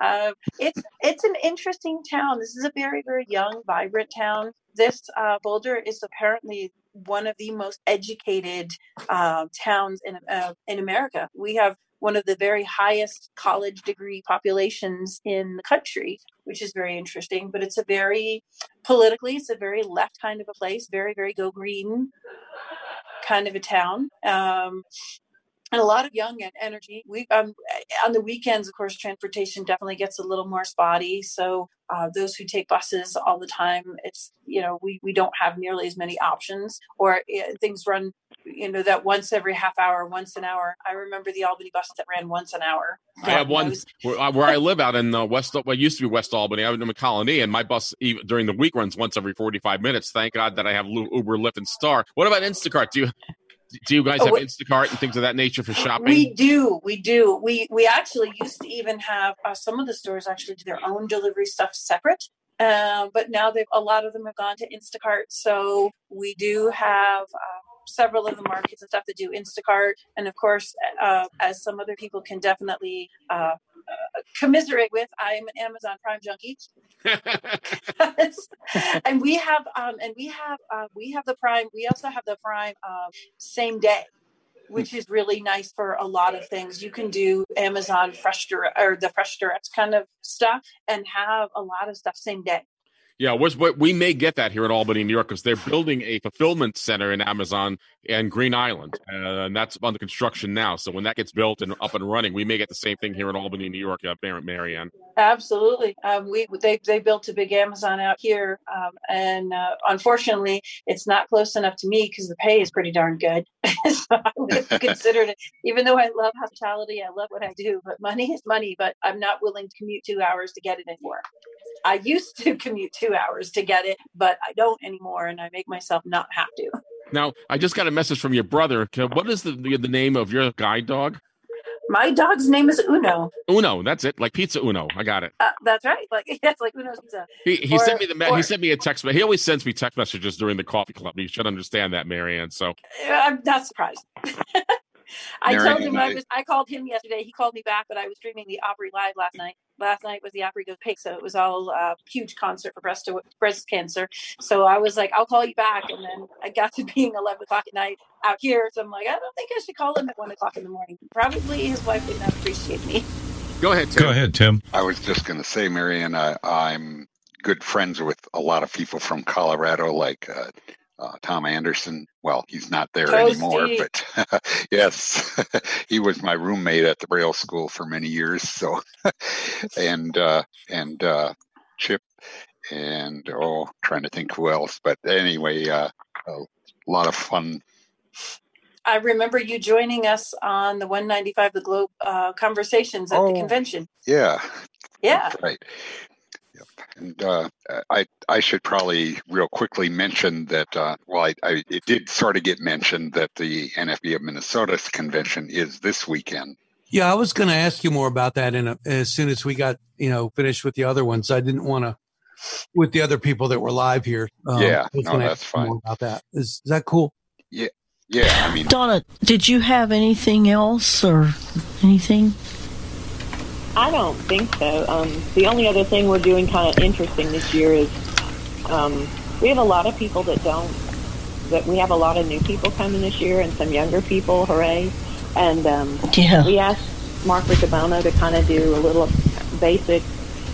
uh, it's it's an interesting town. This is a very very young, vibrant town. This uh, Boulder is apparently one of the most educated uh, towns in uh, in America. We have one of the very highest college degree populations in the country, which is very interesting. But it's a very politically, it's a very left kind of a place, very very go green kind of a town. Um, and a lot of young and energy. We um, on the weekends, of course, transportation definitely gets a little more spotty. So uh, those who take buses all the time, it's you know we we don't have nearly as many options, or uh, things run you know that once every half hour, once an hour. I remember the Albany bus that ran once an hour. I have one where, uh, where I live out in uh, West, what used to be West Albany. I was in a colony, and my bus even, during the week runs once every forty-five minutes. Thank God that I have Uber, Lyft, and Star. What about Instacart? Do you do you guys have Oh, Instacart and things of that nature for shopping? We do, we do. We we actually used to even have uh, some of the stores actually do their own delivery stuff separate. Uh, but now they've a lot of them have gone to Instacart. So we do have uh, several of the markets and stuff that do Instacart, and of course, uh, as some other people can definitely uh, uh, commiserate with, I'm an Amazon Prime junkie. [laughs] and we have um, and we have uh, we have the Prime. We also have the Prime um, same day which is really nice for a lot of things. You can do Amazon Fresh Direct or the Fresh Direct kind of stuff and have a lot of stuff same day. Yeah, we may get that here in Albany, New York, because they're building a fulfillment center in Amazon and Green Island, uh, and that's under construction now. So when that gets built and up and running, we may get the same thing here in Albany, New York, uh, Mar- Marianne. Absolutely. Um, we they they built a big Amazon out here, um, and uh, unfortunately, it's not close enough to me because the pay is pretty darn good. [laughs] so I would considered it. Even though I love hospitality, I love what I do, but money is money. But I'm not willing to commute two hours to get it anymore. I used to [laughs] commute two hours to get it, but I don't anymore, and I make myself not have to. Now, I just got a message from your brother. What is the the, name of your guide dog? My dog's name is Uno. Uno. That's it. Like pizza Uno. I got it. Uh, that's right. [laughs] Like yes, like Uno's pizza. He, he Or- sent me the me- or- he sent me a text. He always sends me text messages during the coffee club. You should understand that, Marianne. So I'm not surprised. [laughs] I told him I I- was. I called him yesterday. He called me back, but I was streaming the Opry live last night. Last night was the Opry Goes Pink, so it was all uh, huge concert for breast breast cancer. So I was like, I'll call you back, and then I got to being eleven o'clock at night out here. So I'm like, I don't think I should call him at one o'clock in the morning. Probably his wife would not appreciate me. go ahead. Tim. Go ahead, Tim. I was just going to say, Marion, I, I'm good friends with a lot of people from Colorado, like uh, uh, Tom Anderson. Well, he's not there Toasty. anymore, but [laughs] yes, [laughs] he was my roommate at the Braille School for many years. So, [laughs] and uh, and uh, Chip, and oh, trying to think who else. But anyway, uh, a lot of fun. I remember you joining us on the 195 The Globe uh, conversations at the convention. Yeah, Yeah. Right. Yep. And uh, I I should probably real quickly mention that uh, well I, I it did sort of get mentioned that the NFB of Minnesota's convention is this weekend. Yeah, I was going to ask you more about that in a, as soon as we got you know finished with the other ones. I didn't want to with the other people that were live here. Um, Yeah, no, that's ask more fine. About that is is that cool? Yeah, yeah. I mean, Donna, did you have anything else or anything? I don't think so. Um, the only other thing we're doing kind of interesting this year is um, we have a lot of people that don't. That we have a lot of new people coming this year and some younger people. Hooray! And um, Yeah. we asked Mark Riccobono to kind of do a little basic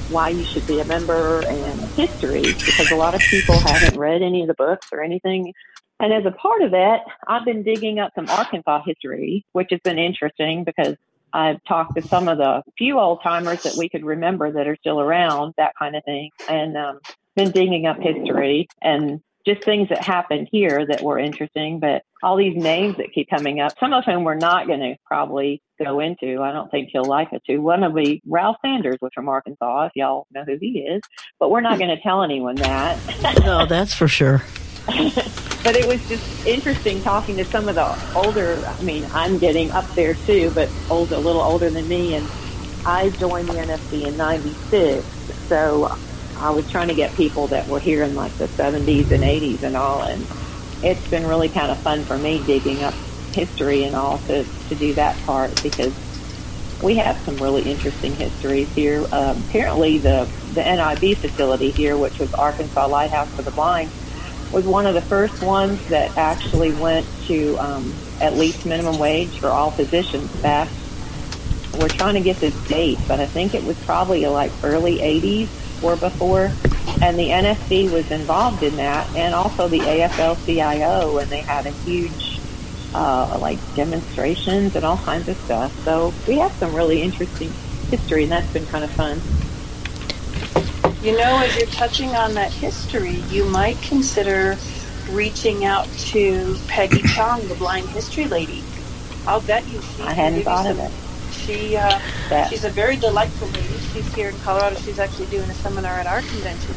why you should be a member and history because a lot of people haven't read any of the books or anything. And as a part of that, I've been digging up some Arkansas history, which has been interesting because I've talked to some of the few old timers that we could remember that are still around, that kind of thing, and um, been digging up history and just things that happened here that were interesting. But all these names that keep coming up, some of whom we're not going to probably go into. I don't think he'll like it to. One will be Ralph Sanders was from Arkansas, if y'all know who he is. But we're not going to tell anyone that. No, that's for sure. [laughs] but it was just interesting talking to some of the older. I mean, I'm getting up there too, but old, a little older than me. And I joined the NFB in '96, so I was trying to get people that were here in like the 70s and 80s and all. And it's been really kind of fun for me digging up history and all to to do that part because we have some really interesting histories here. Um, apparently, the the NIB facility here, which was Arkansas Lighthouse for the Blind, was one of the first ones that actually went to um, at least minimum wage for all physician staff. We're trying to get this date, but I think it was probably like early 80s or before. And the NSC was involved in that, and also the AFL-CIO, and they had a huge uh, like demonstrations and all kinds of stuff. So we have some really interesting history, and that's been kind of fun. You know, as you're touching on that history, you might consider reaching out to Peggy Chong, the blind history lady. I'll bet you she I hadn't thought give of it. She uh, That- she's a very delightful lady. She's here in Colorado. She's actually doing a seminar at our convention,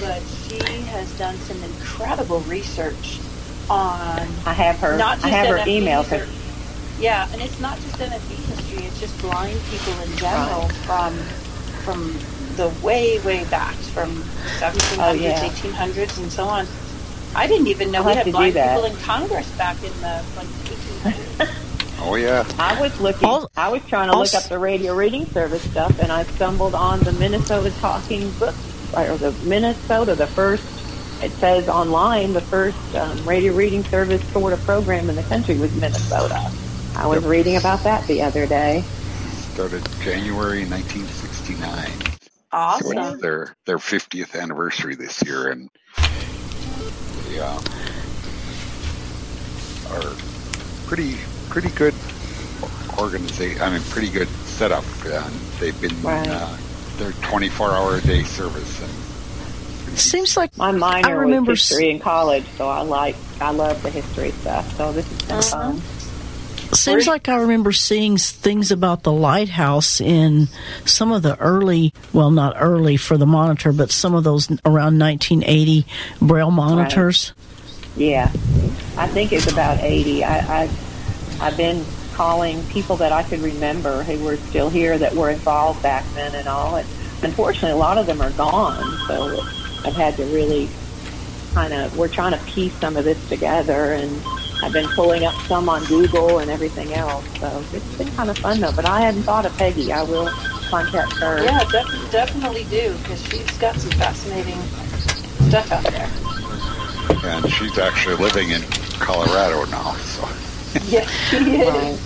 but she has done some incredible research on. I have her. Not I just have her NFB email. history. Yeah, and it's not just NFB history; it's just blind people in general from from the way, way back, from 1700s, Oh, yeah. 1800s, and so on. I didn't even know I'll we had to blind people in Congress back in the like 1800s. [laughs] Oh yeah. I was looking. I was trying to look up the radio reading service stuff, and I stumbled on the Minnesota Talking Book, or the Minnesota, the first. It says online the first um, radio reading service sort of program in the country was Minnesota. I was Yep. reading about that the other day. Started January 1969. Awesome. So it's their their 50th anniversary this year, and they uh, are pretty pretty good organization. I mean, pretty good setup. And they've been Right. uh, their 24 hour a day service, and Seems like My minor I remember was history in college, so I like I love the history stuff. So this has been fun. Seems like I remember seeing things about the lighthouse in some of the early, well, not early for the monitor, but some of those around 1980 braille monitors. Yeah, I think it's about eighty. I, I I've been calling people that I could remember who were still here that were involved back then and all. And unfortunately, a lot of them are gone. So I've had to really kind of we're trying to piece some of this together, and I've been pulling up some on Google and everything else. So it's been kind of fun though. But I hadn't thought of Peggy. I will contact her. Yeah, def- definitely do because she's got some fascinating stuff out there. and she's actually living in Colorado now. So Yes, she is.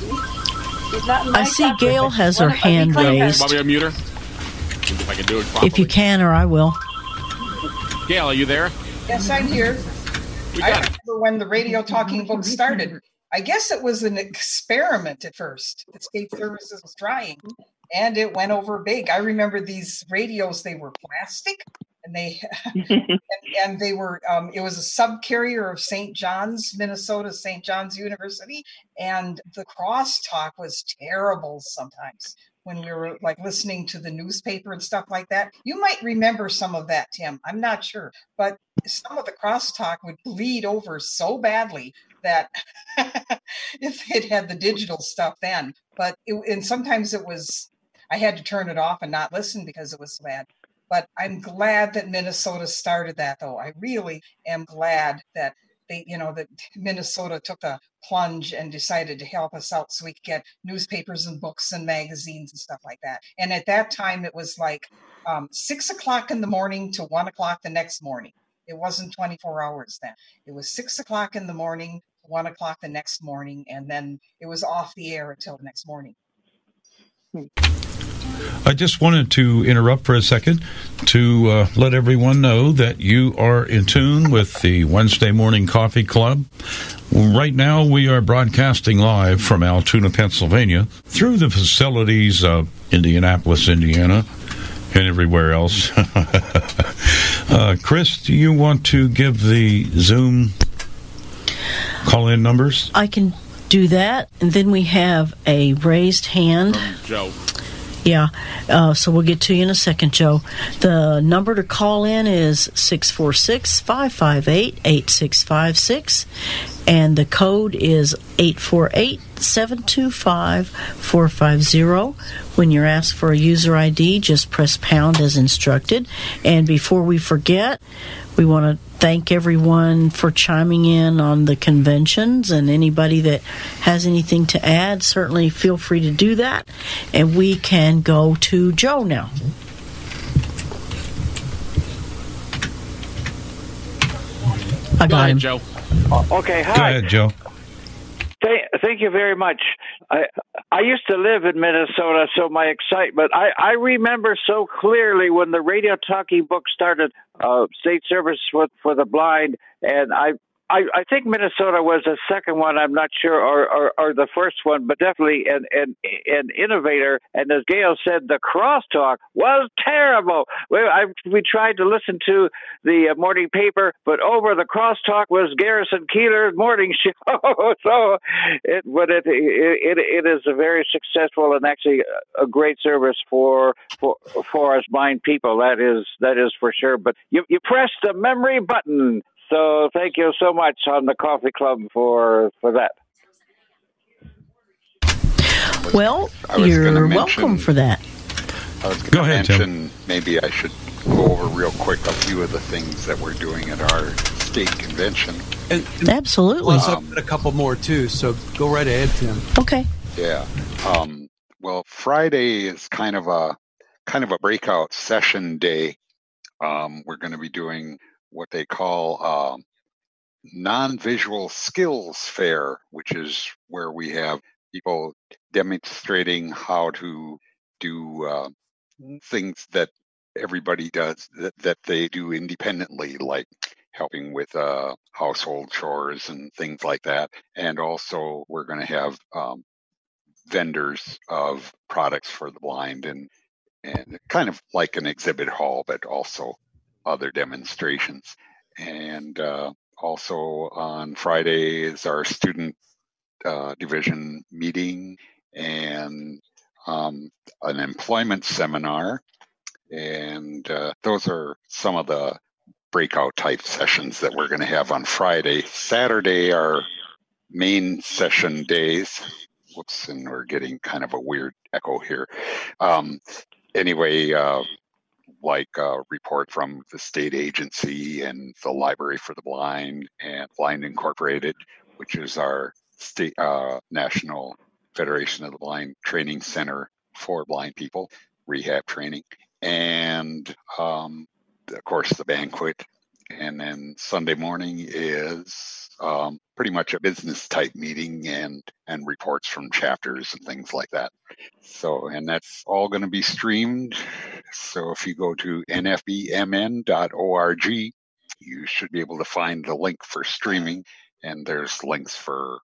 She's not in I see top Gail has her hand raised. Want me to mute her? If I can do it properly. If you can, or I will. Gail, are you there? Yes, I'm here. We I remember when the radio talking book started. [laughs] I guess it was an experiment at first. The state services was trying, and it went over big. I remember these radios; they were plastic, and they [laughs] and, and they were. Um, it was a subcarrier of St. John's, Minnesota, St. John's University, and the crosstalk was terrible sometimes when we were like listening to the newspaper and stuff like that. You might remember some of that, Tim. I'm not sure, but some of the crosstalk would bleed over so badly that [laughs] if it had the digital stuff then, but it, and sometimes it was I had to turn it off and not listen because it was bad. But I'm glad that Minnesota started that, though. I really am glad that they, you know, that Minnesota took a plunge and decided to help us out so we could get newspapers and books and magazines and stuff like that. And at that time, it was like um, six o'clock in the morning to one o'clock the next morning. It wasn't 24 hours then. It was six o'clock in the morning, one o'clock the next morning, and then it was off the air until the next morning. I just wanted to interrupt for a second to uh, let everyone know that you are in tune with the Wednesday Morning Coffee Club. Right now, we are broadcasting live from Altoona, Pennsylvania, through the facilities of Indianapolis, Indiana, and everywhere else. [laughs] uh, Chris, do you want to give the Zoom call in numbers? I can do that. And then we have a raised hand. Joe. Yeah, uh, so we'll get to you in a second, Joe. The number to call in is 646 558 8656, and the code is 848 725 450. When you're asked for a user ID, just press pound as instructed. And before we forget, we want to thank everyone for chiming in on the conventions and anybody that has anything to add, certainly feel free to do that. And we can go to Joe now. I got him. Joe. Okay, hi. Go ahead, Joe. Thank, thank you very much. I I used to live in Minnesota, so my excitement. I I remember so clearly when the radio talking book started, uh, state service for for the blind, and I. I, I think Minnesota was the second one. I'm not sure, or, or, or the first one, but definitely an, an an innovator. And as Gail said, the crosstalk was terrible. We, I, we tried to listen to the uh, morning paper, but over the crosstalk was Garrison Keillor's morning show. [laughs] so, it, but it, it it is a very successful and actually a great service for for for us blind people. That is that is for sure. But you you press the memory button. So thank you so much on the coffee club for for that. Well, you're gonna welcome for that. I was Go to ahead, Tim. mention maybe I should go over real quick a few of the things that we're doing at our state convention. And, Absolutely. Plus, I've got a couple more too, so go right ahead, Tim. Okay. Yeah. Um, well, Friday is kind of a kind of a breakout session day. Um, we're going to be doing what they call um, non-visual skills fair, which is where we have people demonstrating how to do uh, things that everybody does that, that they do independently, like helping with uh, household chores and things like that. And also, we're going to have um, vendors of products for the blind and and kind of like an exhibit hall, but also other demonstrations. And uh, also on Friday is our student uh, division meeting and um, an employment seminar. And uh, those are some of the breakout type sessions that we're going to have on Friday. Saturday, our main session days. Whoops, and we're getting kind of a weird echo here. Um, anyway, uh, like a report from the state agency and the Library for the Blind and Blind Incorporated, which is our state uh, national Federation of the Blind training center for blind people, rehab training, and um, of course the banquet. And then Sunday morning is um, pretty much a business type meeting and and reports from chapters and things like that. So, and that's all going to be streamed. So, if you go to nfbmn.org, you should be able to find the link for streaming, and there's links for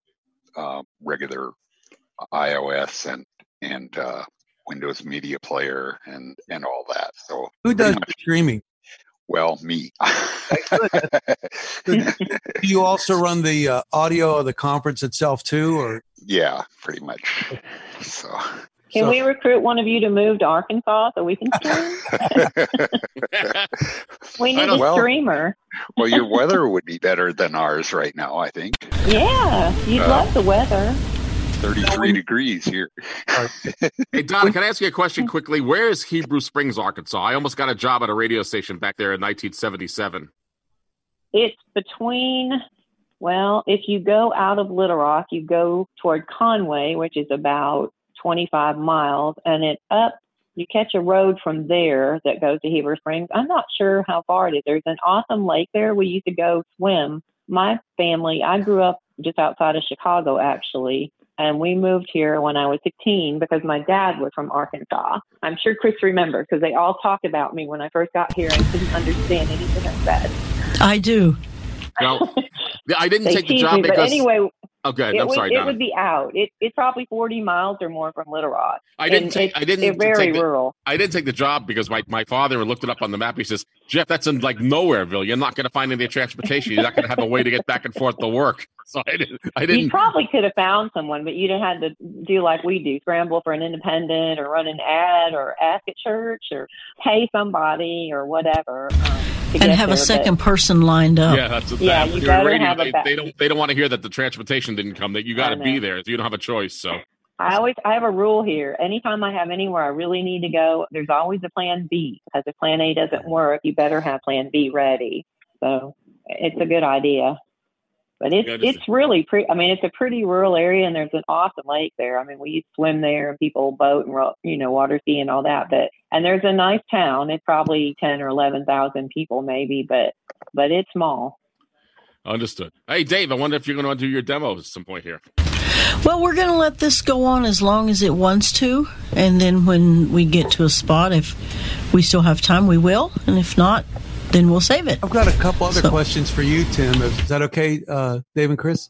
uh, regular iOS and and uh, Windows Media Player and and all that. So, Who does much- streaming? Well, me. Do [laughs] you also run the uh, audio of the conference itself too, or yeah, pretty much. So. Can So- we recruit one of you to move to Arkansas so we can stream? [laughs] we need a Well- streamer. well, your weather would be better than ours right now. I think Yeah, you'd Uh, love the weather. 33 um, degrees here. [laughs] Hey, Donna, can I ask you a question quickly? Where is Heber Springs, Arkansas? I almost got a job at a radio station back there in 1977. It's between, well, if you go out of Little Rock, you go toward Conway, which is about 25 miles, and it up, you catch a road from there that goes to Heber Springs. I'm not sure how far it is. There's an awesome lake there. We used to go swim. My family, I grew up just outside of Chicago, actually. And we moved here when I was 16 because my dad was from Arkansas. I'm sure Chris remembers because they all talked about me when I first got here and didn't understand anything I said. I do. No, [laughs] I didn't take the job me, but because. anyway, oh, good. I'm would, sorry, it Donna. would be out. It, it's probably 40 miles or more from Little Rock. I didn't And take. I didn't very take the, rural. I didn't take the job because my, my father looked it up on the map. He says, Jeff, that's in like nowhereville. You're not going to find any transportation. You're not going to have a way to get back and forth to work. [laughs] So I didn't. I You didn't. probably could have found someone, but you'd have had to do like we do, scramble for an independent or run an ad or ask at church or pay somebody or whatever. Um, And get have there, a but- second person lined up. Yeah, that's Yeah, that, you your better radio, have a they, back- they don't. They don't want to hear that the transportation didn't come. That you got to be there. You don't have a choice. So I always I have a rule here. Anytime I have anywhere I really need to go, there's always a plan B because if plan A doesn't work, you better have plan B ready. So it's a good idea. But it's Good. it's really pretty. I mean, it's a pretty rural area, and there's an awesome lake there. I mean, we swim there, and people boat and you know water ski and all that. But and there's a nice town. It's probably ten or eleven thousand people, maybe, but but it's small. Understood. Hey, Dave, I wonder if you're going to do your demo at some point here. Well, we're going to let this go on as long as it wants to, and then when we get to a spot, if we still have time, we will, and if not, then we'll save it. I've got a couple other So- questions for you, Tim. Is that okay, uh, Dave and Chris?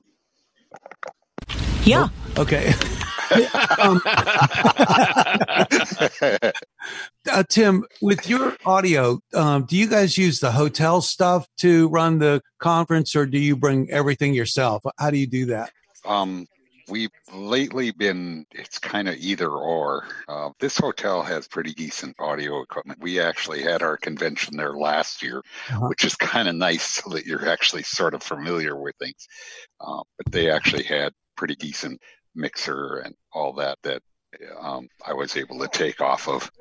Yeah. Okay. [laughs] um, [laughs] uh, Tim, with your audio, um, do you guys use the hotel stuff to run the conference, or do you bring everything yourself? How do you do that? Um, we've lately been, it's kind of either or. Uh, this hotel has pretty decent audio equipment. We actually had our convention there last year, Uh-huh. which is kind of nice so that you're actually sort of familiar with things. Uh, but they actually had pretty decent mixer and all that that um, I was able to take off of.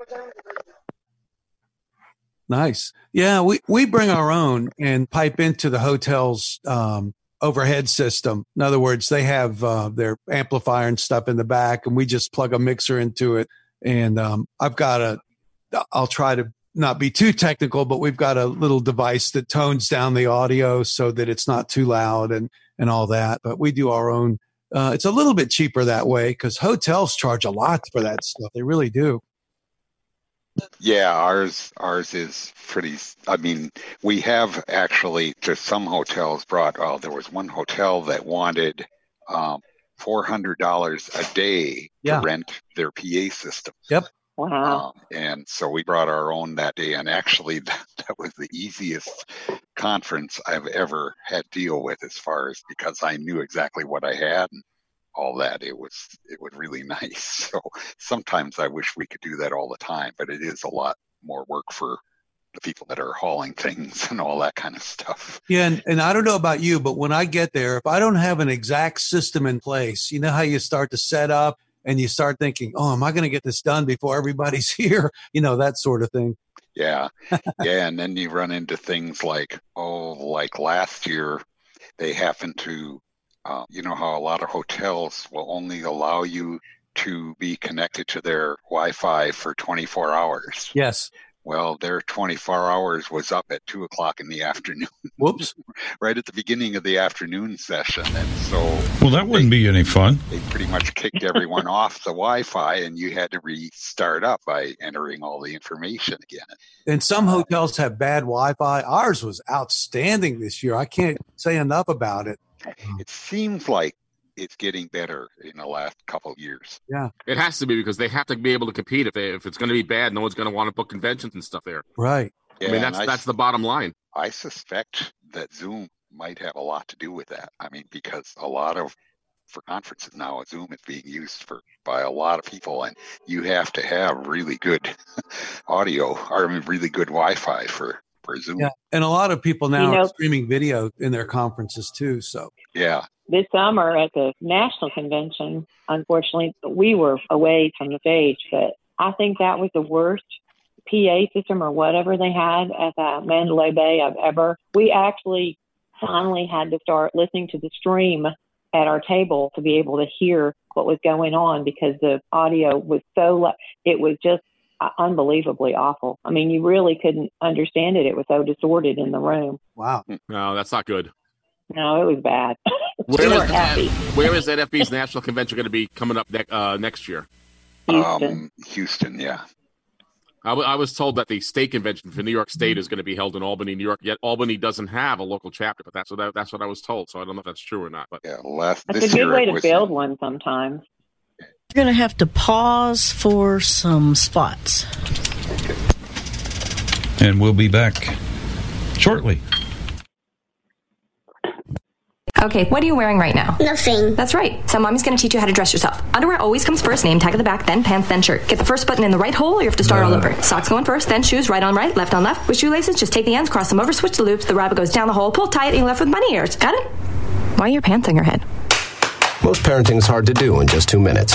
Nice. Yeah, we, we bring our own and pipe into the hotel's um, overhead system. In other words, they have uh, their amplifier and stuff in the back, and we just plug a mixer into it. And um, I've got a, I'll try to not be too technical, but we've got a little device that tones down the audio so that it's not too loud and, and all that. But we do our own. Uh, it's a little bit cheaper that way because hotels charge a lot for that stuff. They really do. Yeah, ours ours is pretty. I mean, we have actually to some hotels brought. Oh, there was one hotel that wanted um, four hundred dollars a day Yeah. to rent their PA system. Yep. Wow. Um, and so we brought our own that day, and actually that, [laughs] that was the easiest conference I've ever had deal with, as far as because I knew exactly what I had and all that. It was it was really [laughs] nice. So sometimes I wish we could do that all the time, but it is a lot more work for the people that are hauling [laughs] things and all that kind of stuff. Yeah, and, and I don't know about you, but when I get there, if I don't have an exact system in place, you know how you start to set up and you start thinking, oh, am I going to get this done before everybody's [laughs] here? You know, that sort of thing. Yeah. yeah. And then you run into things like, oh, like last year, they happened to, uh, you know, how a lot of hotels will only allow you to be connected to their Wi Fi for 24 hours. Yes. Well, their 24 hours was up at two o'clock in the afternoon, [laughs] Whoops. right at the beginning of the afternoon session. And so Well, that wouldn't be any fun. they pretty much kicked everyone [laughs] off the Wi Fi and you had to restart up by entering all the information again. And some hotels have bad Wi Fi. Ours was outstanding this year. I can't say enough about it. Mm-hmm. It seems like it's getting better in the last couple of years. Yeah. It has to be because they have to be able to compete. If they, if it's going to be bad, no one's going to want to book conventions and stuff there. Right. I mean, and that's that's the bottom line. I suspect that Zoom might have a lot to do with that. I mean, because a lot of for conferences now, Zoom is being used for by a lot of people, and you have to have really good [laughs] audio or really good Wi-Fi for for Zoom. Yeah. And a lot of people now You know- are streaming video in their conferences too. So, Yeah. This summer at the national convention, unfortunately, we were away from the stage, but I think that was the worst PA system or whatever they had at the Mandalay Bay I've ever. We actually finally had to start listening to the stream at our table to be able to hear what was going on because the audio was so, lo- it was just unbelievably awful. I mean, you really couldn't understand it. It was so distorted in the room. wow. No, that's not good. No, it was bad. [laughs] Where we is, weren't the- happy. where is NFB's national convention going to be coming up ne- uh, next year? Um, Houston, yeah. I, w- I was told that the state convention for New York State is going to be held in Albany, New York. Yet Albany doesn't have a local chapter, but that's what I, that's what I was told. So I don't know if that's true or not. But yeah, last That's a good way to build one sometimes. We're going to have to pause for some spots. And we'll be back shortly. Okay, what are you wearing right now? Nothing. That's right. So mommy's gonna teach you how to dress yourself. Underwear always comes first, name tag at the back, then pants, then shirt. Get the first button in the right hole, or you have to start all uh. over. Socks going first, then shoes, right on right, left on left. With shoelaces, just take the ends, cross them over, switch the loops, the rabbit goes down the hole, pull tight, and you're left with bunny ears. Got it? Why are your pants on your head? Most parenting is hard to do in just two minutes.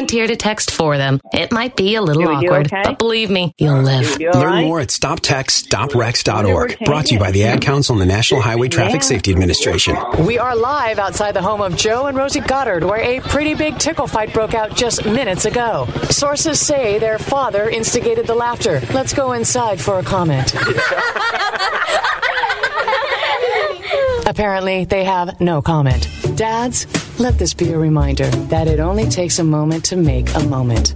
to text for them. It might be a little Do awkward, okay? but believe me, you'll live. Learn more at stoptextsstopwrecks.org. Brought to you by the Ad Council and the National Highway Traffic Safety Administration. We are live outside the home of Joe and Rosie Goddard, where a pretty big tickle fight broke out just minutes ago. Sources say their father instigated the laughter. Let's go inside for a comment. [laughs] Apparently, they have no comment. Dads, let this be a reminder that it only takes a moment to make a moment.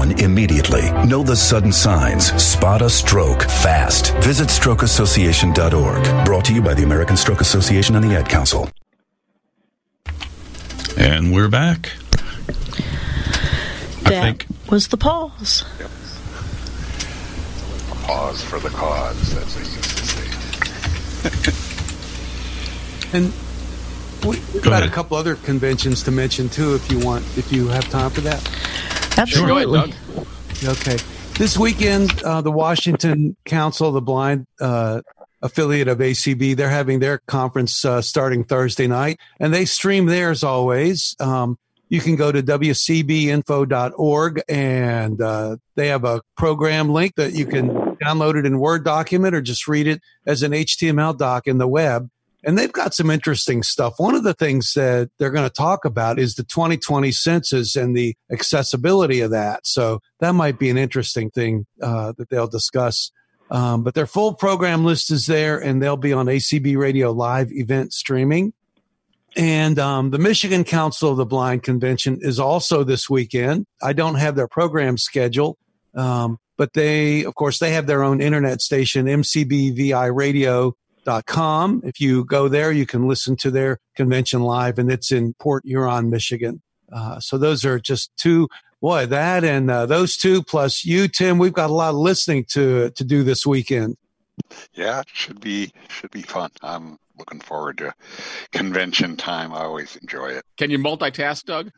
immediately. Know the sudden signs. Spot a stroke fast. Visit strokeassociation.org. Brought to you by the American Stroke Association and the Ad Council. And we're back. I That think was the pause. Pause for the cause, as they used to say. [laughs] And we, we've Go got ahead. a couple other conventions to mention too, if you want, if you have time for that. Absolutely. Okay. This weekend, uh, the Washington Council of the Blind, uh, affiliate of ACB, they're having their conference uh, starting Thursday night, and they stream theirs always. Um, you can go to wcbinfo.org and uh, they have a program link that you can download it in Word document or just read it as an HTML doc in the web. And they've got some interesting stuff. One of the things that they're going to talk about is the 2020 census and the accessibility of that. So that might be an interesting thing uh, that they'll discuss. Um, but their full program list is there, and they'll be on ACB Radio Live event streaming. And um, the Michigan Council of the Blind Convention is also this weekend. I don't have their program schedule, um, but they, of course, they have their own internet station, mcbviradio.com. If you go there, you can listen to their convention live, and it's in Port Huron, Michigan. Uh, so those are just two. Boy, that and uh, those two plus you, Tim. We've got a lot of listening to to do this weekend. Yeah, it should be should be fun. I'm looking forward to convention time. I always enjoy it. Can you multitask, Doug?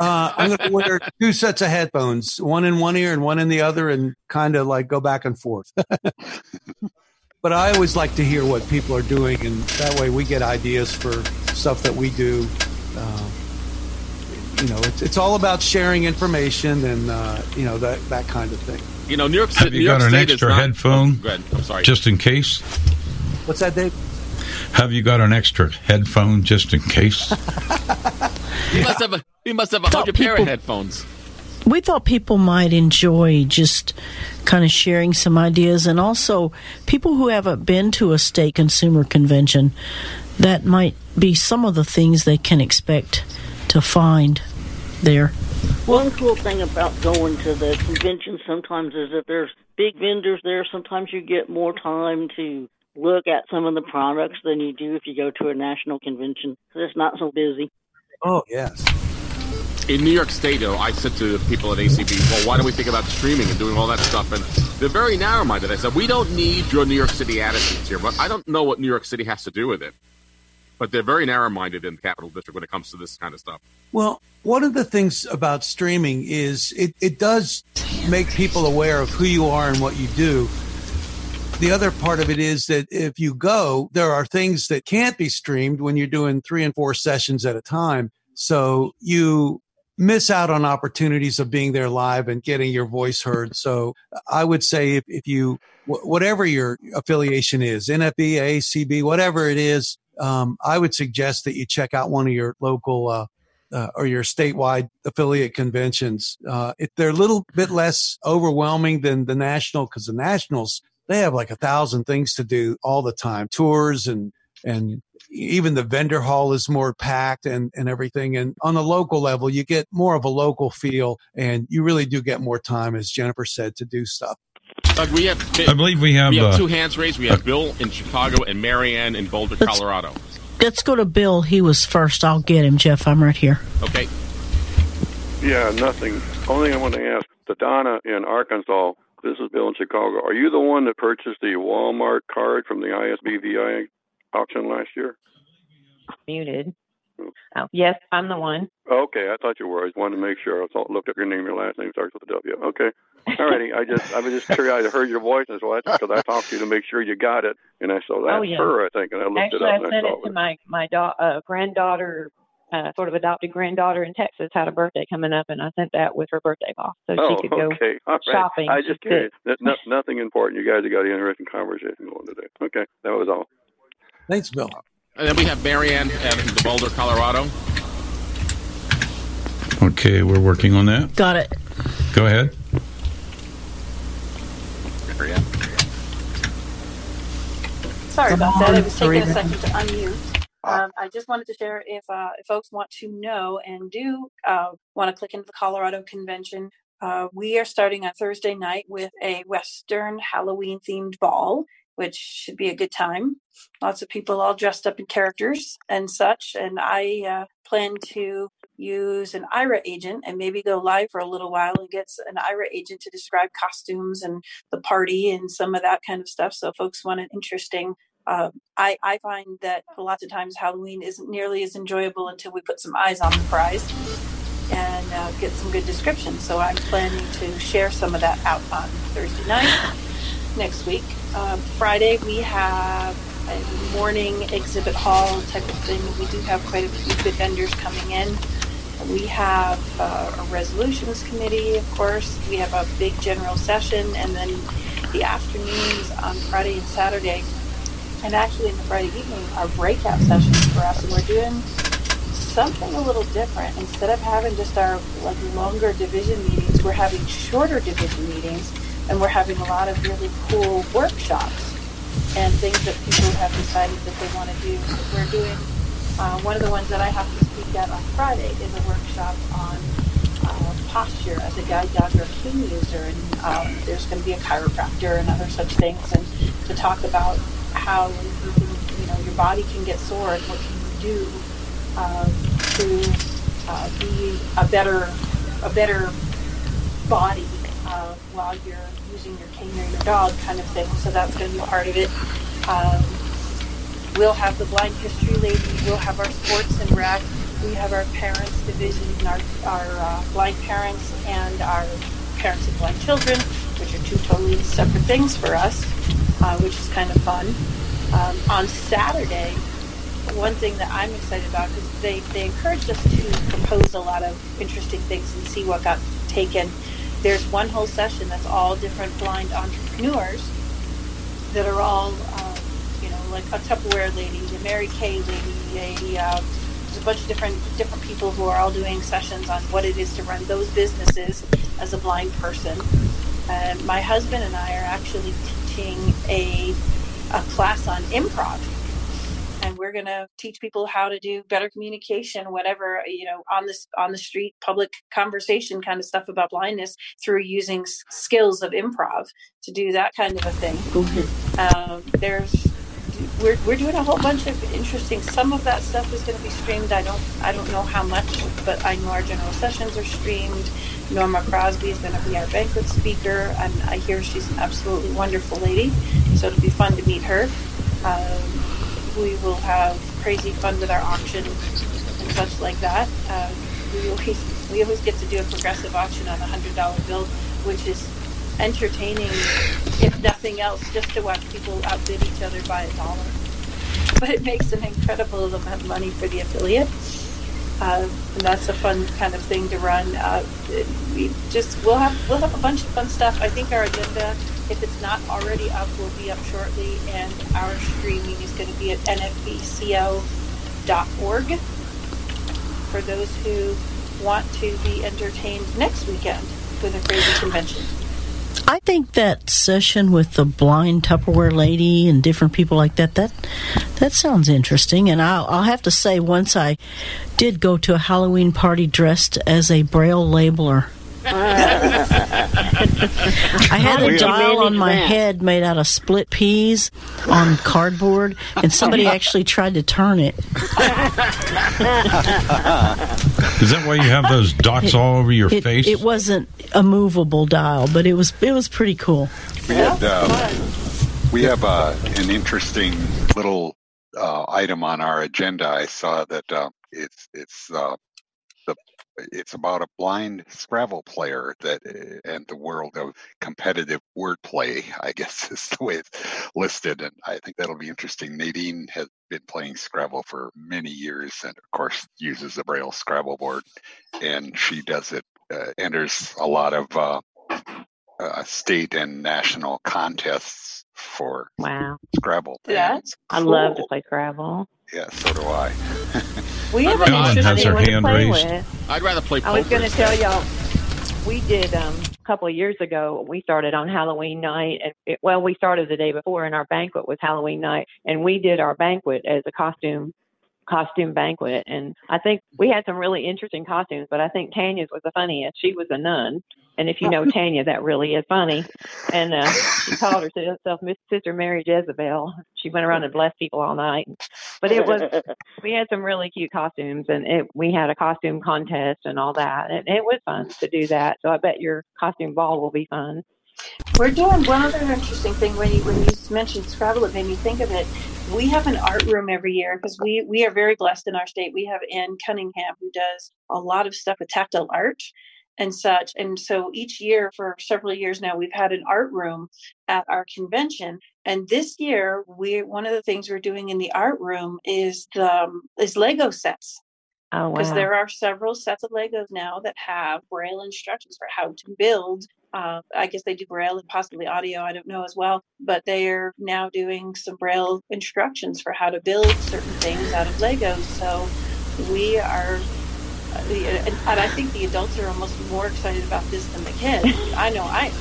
Uh, I'm going to wear two sets of headphones, one in one ear and one in the other, and kind of like go back and forth. [laughs] but I always like to hear what people are doing, and that way we get ideas for stuff that we do. Um, you know, it's, it's all about sharing information and uh, you know that that kind of thing. You know, New York City. have you New York got an State extra not- headphone? Oh, go ahead. I'm sorry. Just in case. What's that, Dave? Have you got an extra headphone just in case? [laughs] He must have a he must have a hundred pair of headphones. We thought people might enjoy just kind of sharing some ideas and also people who haven't been to a state consumer convention that might be some of the things they can expect to find there One cool thing about going to the convention sometimes is that there's big vendors there. Sometimes you get more time to look at some of the products than you do if you go to a national convention 'cause it's not so busy. Oh yes. In New York State, though, I said to the people at ACB, well, why don't we think about streaming and doing all that stuff? And they're very narrow minded. I said, we don't need your New York City attitudes here, but I don't know what New York City has to do with it. But they're very narrow minded in the Capital District when it comes to this kind of stuff. Well, one of the things about streaming is it, it does make people aware of who you are and what you do. The other part of it is that if you go, there are things that can't be streamed when you're doing three and four sessions at a time. So you miss out on opportunities of being there live and getting your voice heard. So I would say if, if you, whatever your affiliation is, NFB, ACB, whatever it is, um, I would suggest that you check out one of your local, uh, uh, or your statewide affiliate conventions. Uh, they're a little bit less overwhelming than the national because the nationals they have like a thousand things to do all the time, tours and and even the vendor hall is more packed and, and everything. And on the local level, you get more of a local feel and you really do get more time, as Jennifer said, to do stuff. Doug, we have, I believe we have, we have uh, two hands raised. We have Bill in Chicago and Marianne in Boulder, Let's- Colorado. Let's go to Bill. He was first. I'll get him, Jeff. I'm right here. Okay. Yeah, nothing. Only thing I want to ask, the Donna in Arkansas, this is Bill in Chicago. Are you the one that purchased the Walmart card from the ISBVI auction last year? Muted. Oh, yes, I'm the one. Okay, I thought you were. I just wanted to make sure. I thought, looked up your name. Your last name starts with a W. Okay. all righty. I just, I was just curious. I heard your voice, and so I, because I talked to you to make sure you got it, and I saw that's oh, yeah. her, I think, and I looked Actually, it up and I sent saw it to my my da- uh, granddaughter, uh, sort of adopted granddaughter in Texas, had a birthday coming up, and I sent that with her birthday off, so oh, she could go okay. All right. shopping. I just curious. No, nothing important. You guys have got an interesting conversation going today. Okay, that was all. Thanks, Bill. And then we have Marianne in the Boulder, Colorado. Okay, we're working on that. Got it. Go ahead. Marianne. Sorry about that. It was taking a second to unmute. Um, I just wanted to share if, uh, if folks want to know and do uh, want to click into the Colorado Convention, uh, we are starting on Thursday night with a Western Halloween themed ball, which should be a good time. Lots of people all dressed up in characters and such. And I uh, plan to use an Aira agent and maybe go live for a little while and get an Aira agent to describe costumes and the party and some of that kind of stuff. So, folks want an interesting uh, I, I find that lots of times Halloween isn't nearly as enjoyable until we put some eyes on the prize and uh, get some good descriptions. So I'm planning to share some of that out on Thursday night next week. Uh, Friday we have a morning exhibit hall type of thing. We do have quite a few good vendors coming in. We have uh, a resolutions committee, of course. We have a big general session, and then the afternoons on Friday and Saturday and actually in the Friday evening are breakout sessions for us, and we're doing something a little different. Instead of having just our like longer division meetings, we're having shorter division meetings, and we're having a lot of really cool workshops and things that people have decided that they want to do. So we're doing uh, one of the ones that I have to speak at on Friday is a workshop on uh, posture as a guide dog or cane user, and um, there's going to be a chiropractor and other such things, and to talk about how you can, you know, your body can get sore and what can you do uh, to uh, be a better, a better body uh, while you're your cane or your dog, kind of thing. So that's going to be part of it. Um, we'll have the blind history lady. We'll have our sports and rec. We have our parents division, our our uh, blind parents and our parents of blind children, which are two totally separate things for us, uh, which is kind of fun. Um, on Saturday, one thing that I'm excited about because they, they encouraged us to propose a lot of interesting things and see what got taken. There's one whole session that's all different blind entrepreneurs that are all, uh, you know, like a Tupperware lady, a Mary Kay lady, a uh, there's a bunch of different different people who are all doing sessions on what it is to run those businesses as a blind person. And my husband and I are actually teaching a a class on improv we're going to teach people how to do better communication whatever you know on this on the street public conversation kind of stuff about blindness through using s- skills of improv to do that kind of a thing. Um, there's we're, we're doing a whole bunch of interesting some of that stuff is going to be streamed. I don't i don't know how much but i know our general sessions are streamed. Norma crosby is going to be our banquet speaker and i hear she's an absolutely wonderful lady. So it'll be fun to meet her. Um, we will have crazy fun with our auction and such like that. Um, we always we always get to do a progressive auction on a hundred dollar bill, which is entertaining, if nothing else, just to watch people outbid each other by a dollar. [laughs] But it makes an incredible amount of money for the affiliate. Uh, and that's a fun kind of thing to run. Uh, we just we'll have we'll have a bunch of fun stuff. I think our agenda, if it's not already up, will be up shortly, and our streaming is going to be at nfbco.org. for those who want to be entertained next weekend with a crazy convention. I think that session with the blind Tupperware lady and different people like that that that sounds interesting. And I'll, I'll have to say, once I did go to a Halloween party dressed as a Braille labeler. [laughs] I had a dial on my head made out of split peas on cardboard, and somebody [laughs] actually tried to turn it. [laughs] Is that why you have those dots all over your it, face? It wasn't a movable dial, but it was it was pretty cool. We had uh, we have uh, an interesting little uh, item on our agenda. I saw that uh, it's it's uh, the it's about a blind Scrabble player that uh, and the world of competitive wordplay. [laughs] I guess is the way it's listed, and I think that'll be interesting. Nadine has been playing Scrabble for many years, and of course uses the Braille Scrabble board, and she does it uh, enters a lot of uh, uh, state and national contests for Wow. Scrabble. That's I love to play Scrabble. Yeah, so do I. [laughs] We I'd haven't rather- mentioned anyone to play with. I'd rather play poker. I was going to tell y'all, we did um, a couple of years ago. We started on Halloween night, and it, well, we started the day before, and our banquet was Halloween night, and we did our banquet as a costume costume banquet. And I think we had some really interesting costumes, but I think Tanya's was the funniest. She was a nun, and if you know Tanya, that really is funny. And uh, she called herself Miss Sister Mary Jezebel. She went around and blessed people all night. But it was [laughs] we had some really cute costumes, and it, we had a costume contest and all that, and it was fun to do that. So I bet your costume ball will be fun. We're doing one other interesting thing when you when you mentioned Scrabble, it made me think of it. We have an art room every year because we we are very blessed in our state. We have Ann Cunningham who does a lot of stuff with tactile art and such. And so each year for several years now, we've had an art room at our convention. And this year, we one of the things we're doing in the art room is the um, is Lego sets Oh because wow! there are several sets of Legos now that have Braille instructions for how to build. Uh, I guess they do Braille and possibly audio. I don't know as well, but they are now doing some Braille instructions for how to build certain things out of Legos. So we are, Uh, and, and I think the adults are almost more excited about this than the kids. I know I.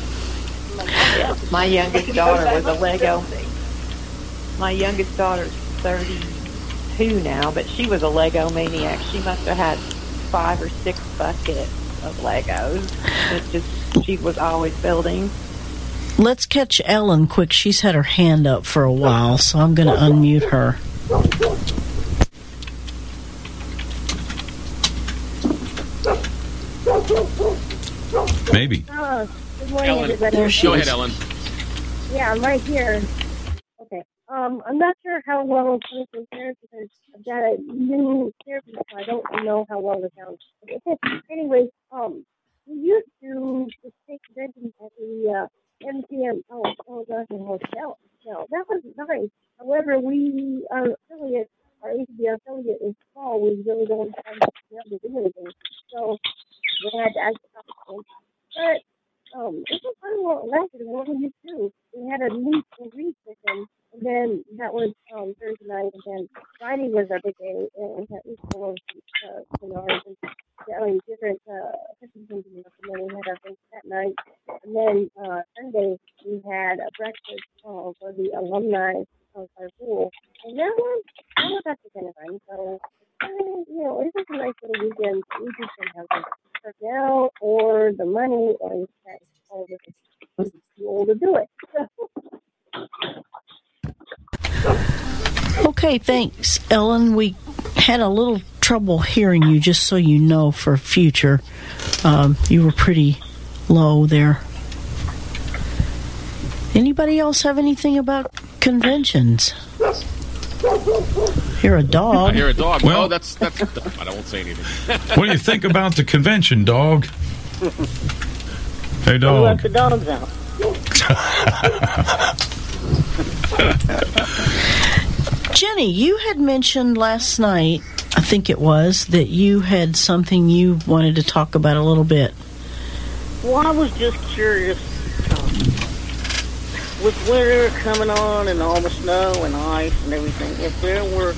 like, oh, I love My youngest [laughs] daughter was a Lego. My youngest daughter's 32 now, but she was a Lego maniac. She must have had five or six buckets of Legos. It's just she was always building. Let's catch Ellen quick. She's had her hand up for a while, so I'm going to unmute her. Maybe. Oh, good morning, Ellen, everybody. go ahead, Ellen. Yeah, I'm right here. Okay. Um, I'm not sure how well it's going to compare because I've got a new therapist, so I don't know how well it sounds. anyway, um, we used to just take conventions at the uh, MTM. Oh, oh gosh, the hotel. No, that was nice. However, we our affiliate, our ACB affiliate is small. We really don't have to be able to do anything. So we had to ask the But um, it was it lasted. and What used to do, we had a meet and greet session, and then that was um, Thursday night, and then Friday was our big day, and we had each one of uh, and selling different uh, systems and then we had our things that night, and then uh, Sunday we had a breakfast uh, for the alumni of our school, and that was that was actually kind of fun. So. uh, You know, it was a nice little weekend. We just didn't have the personnel or the money or cash. All too old to do it. [laughs] Okay, thanks, Ellen. We had a little trouble hearing you, just so you know for future. Um, you were pretty low there. Anybody else have anything about conventions? Hear a dog. I hear a dog. Well- oh, that's that's. I don't say anything. [laughs] What do you think about the convention, dog? Hey, Who dog. let the dogs out? Jenny, you had mentioned last night, I think it was, that you had something you wanted to talk about a little bit. Well, I was just curious. um, With winter coming on and all the snow and ice and everything, if there were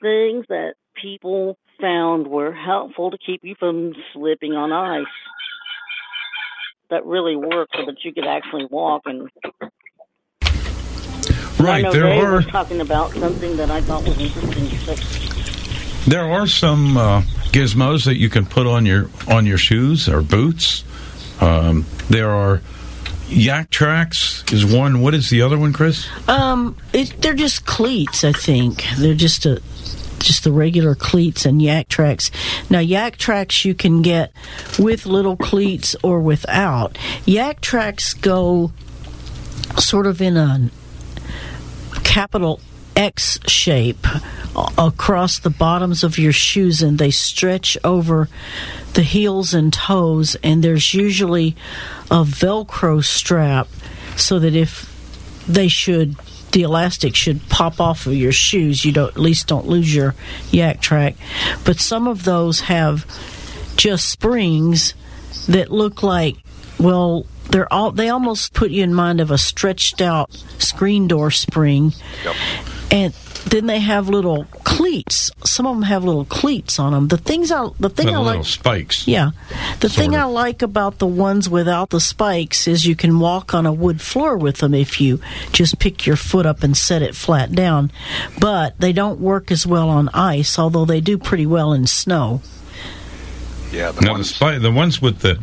things that people found were helpful to keep you from slipping on ice. That really worked so that you could actually walk. And Right, there Dave are was talking about something that I thought was interesting. There are some uh, gizmos that you can put on your on your shoes or boots. Um, there are Yaktrax is one. What is the other one, Chris? Um, it, they're just cleats. I think they're just a just the regular cleats and Yaktrax. Now, Yaktrax you can get with little cleats or without. Yaktrax go sort of in a capital X shape across the bottoms of your shoes and they stretch over the heels and toes and there's usually a velcro strap so that if they should the elastic should pop off of your shoes. You don't at least don't lose your yak track. But some of those have just springs that look like well they're all they almost put you in mind of a stretched out screen door spring and then they have little cleats some of them have little cleats on them the things i the thing With i little like spikes. yeah. The thing of. I like about the ones without the spikes is you can walk on a wood floor with them if you just pick your foot up and set it flat down. But they don't work as well on ice, although they do pretty well in snow. Yeah, the Now the spike, the ones with the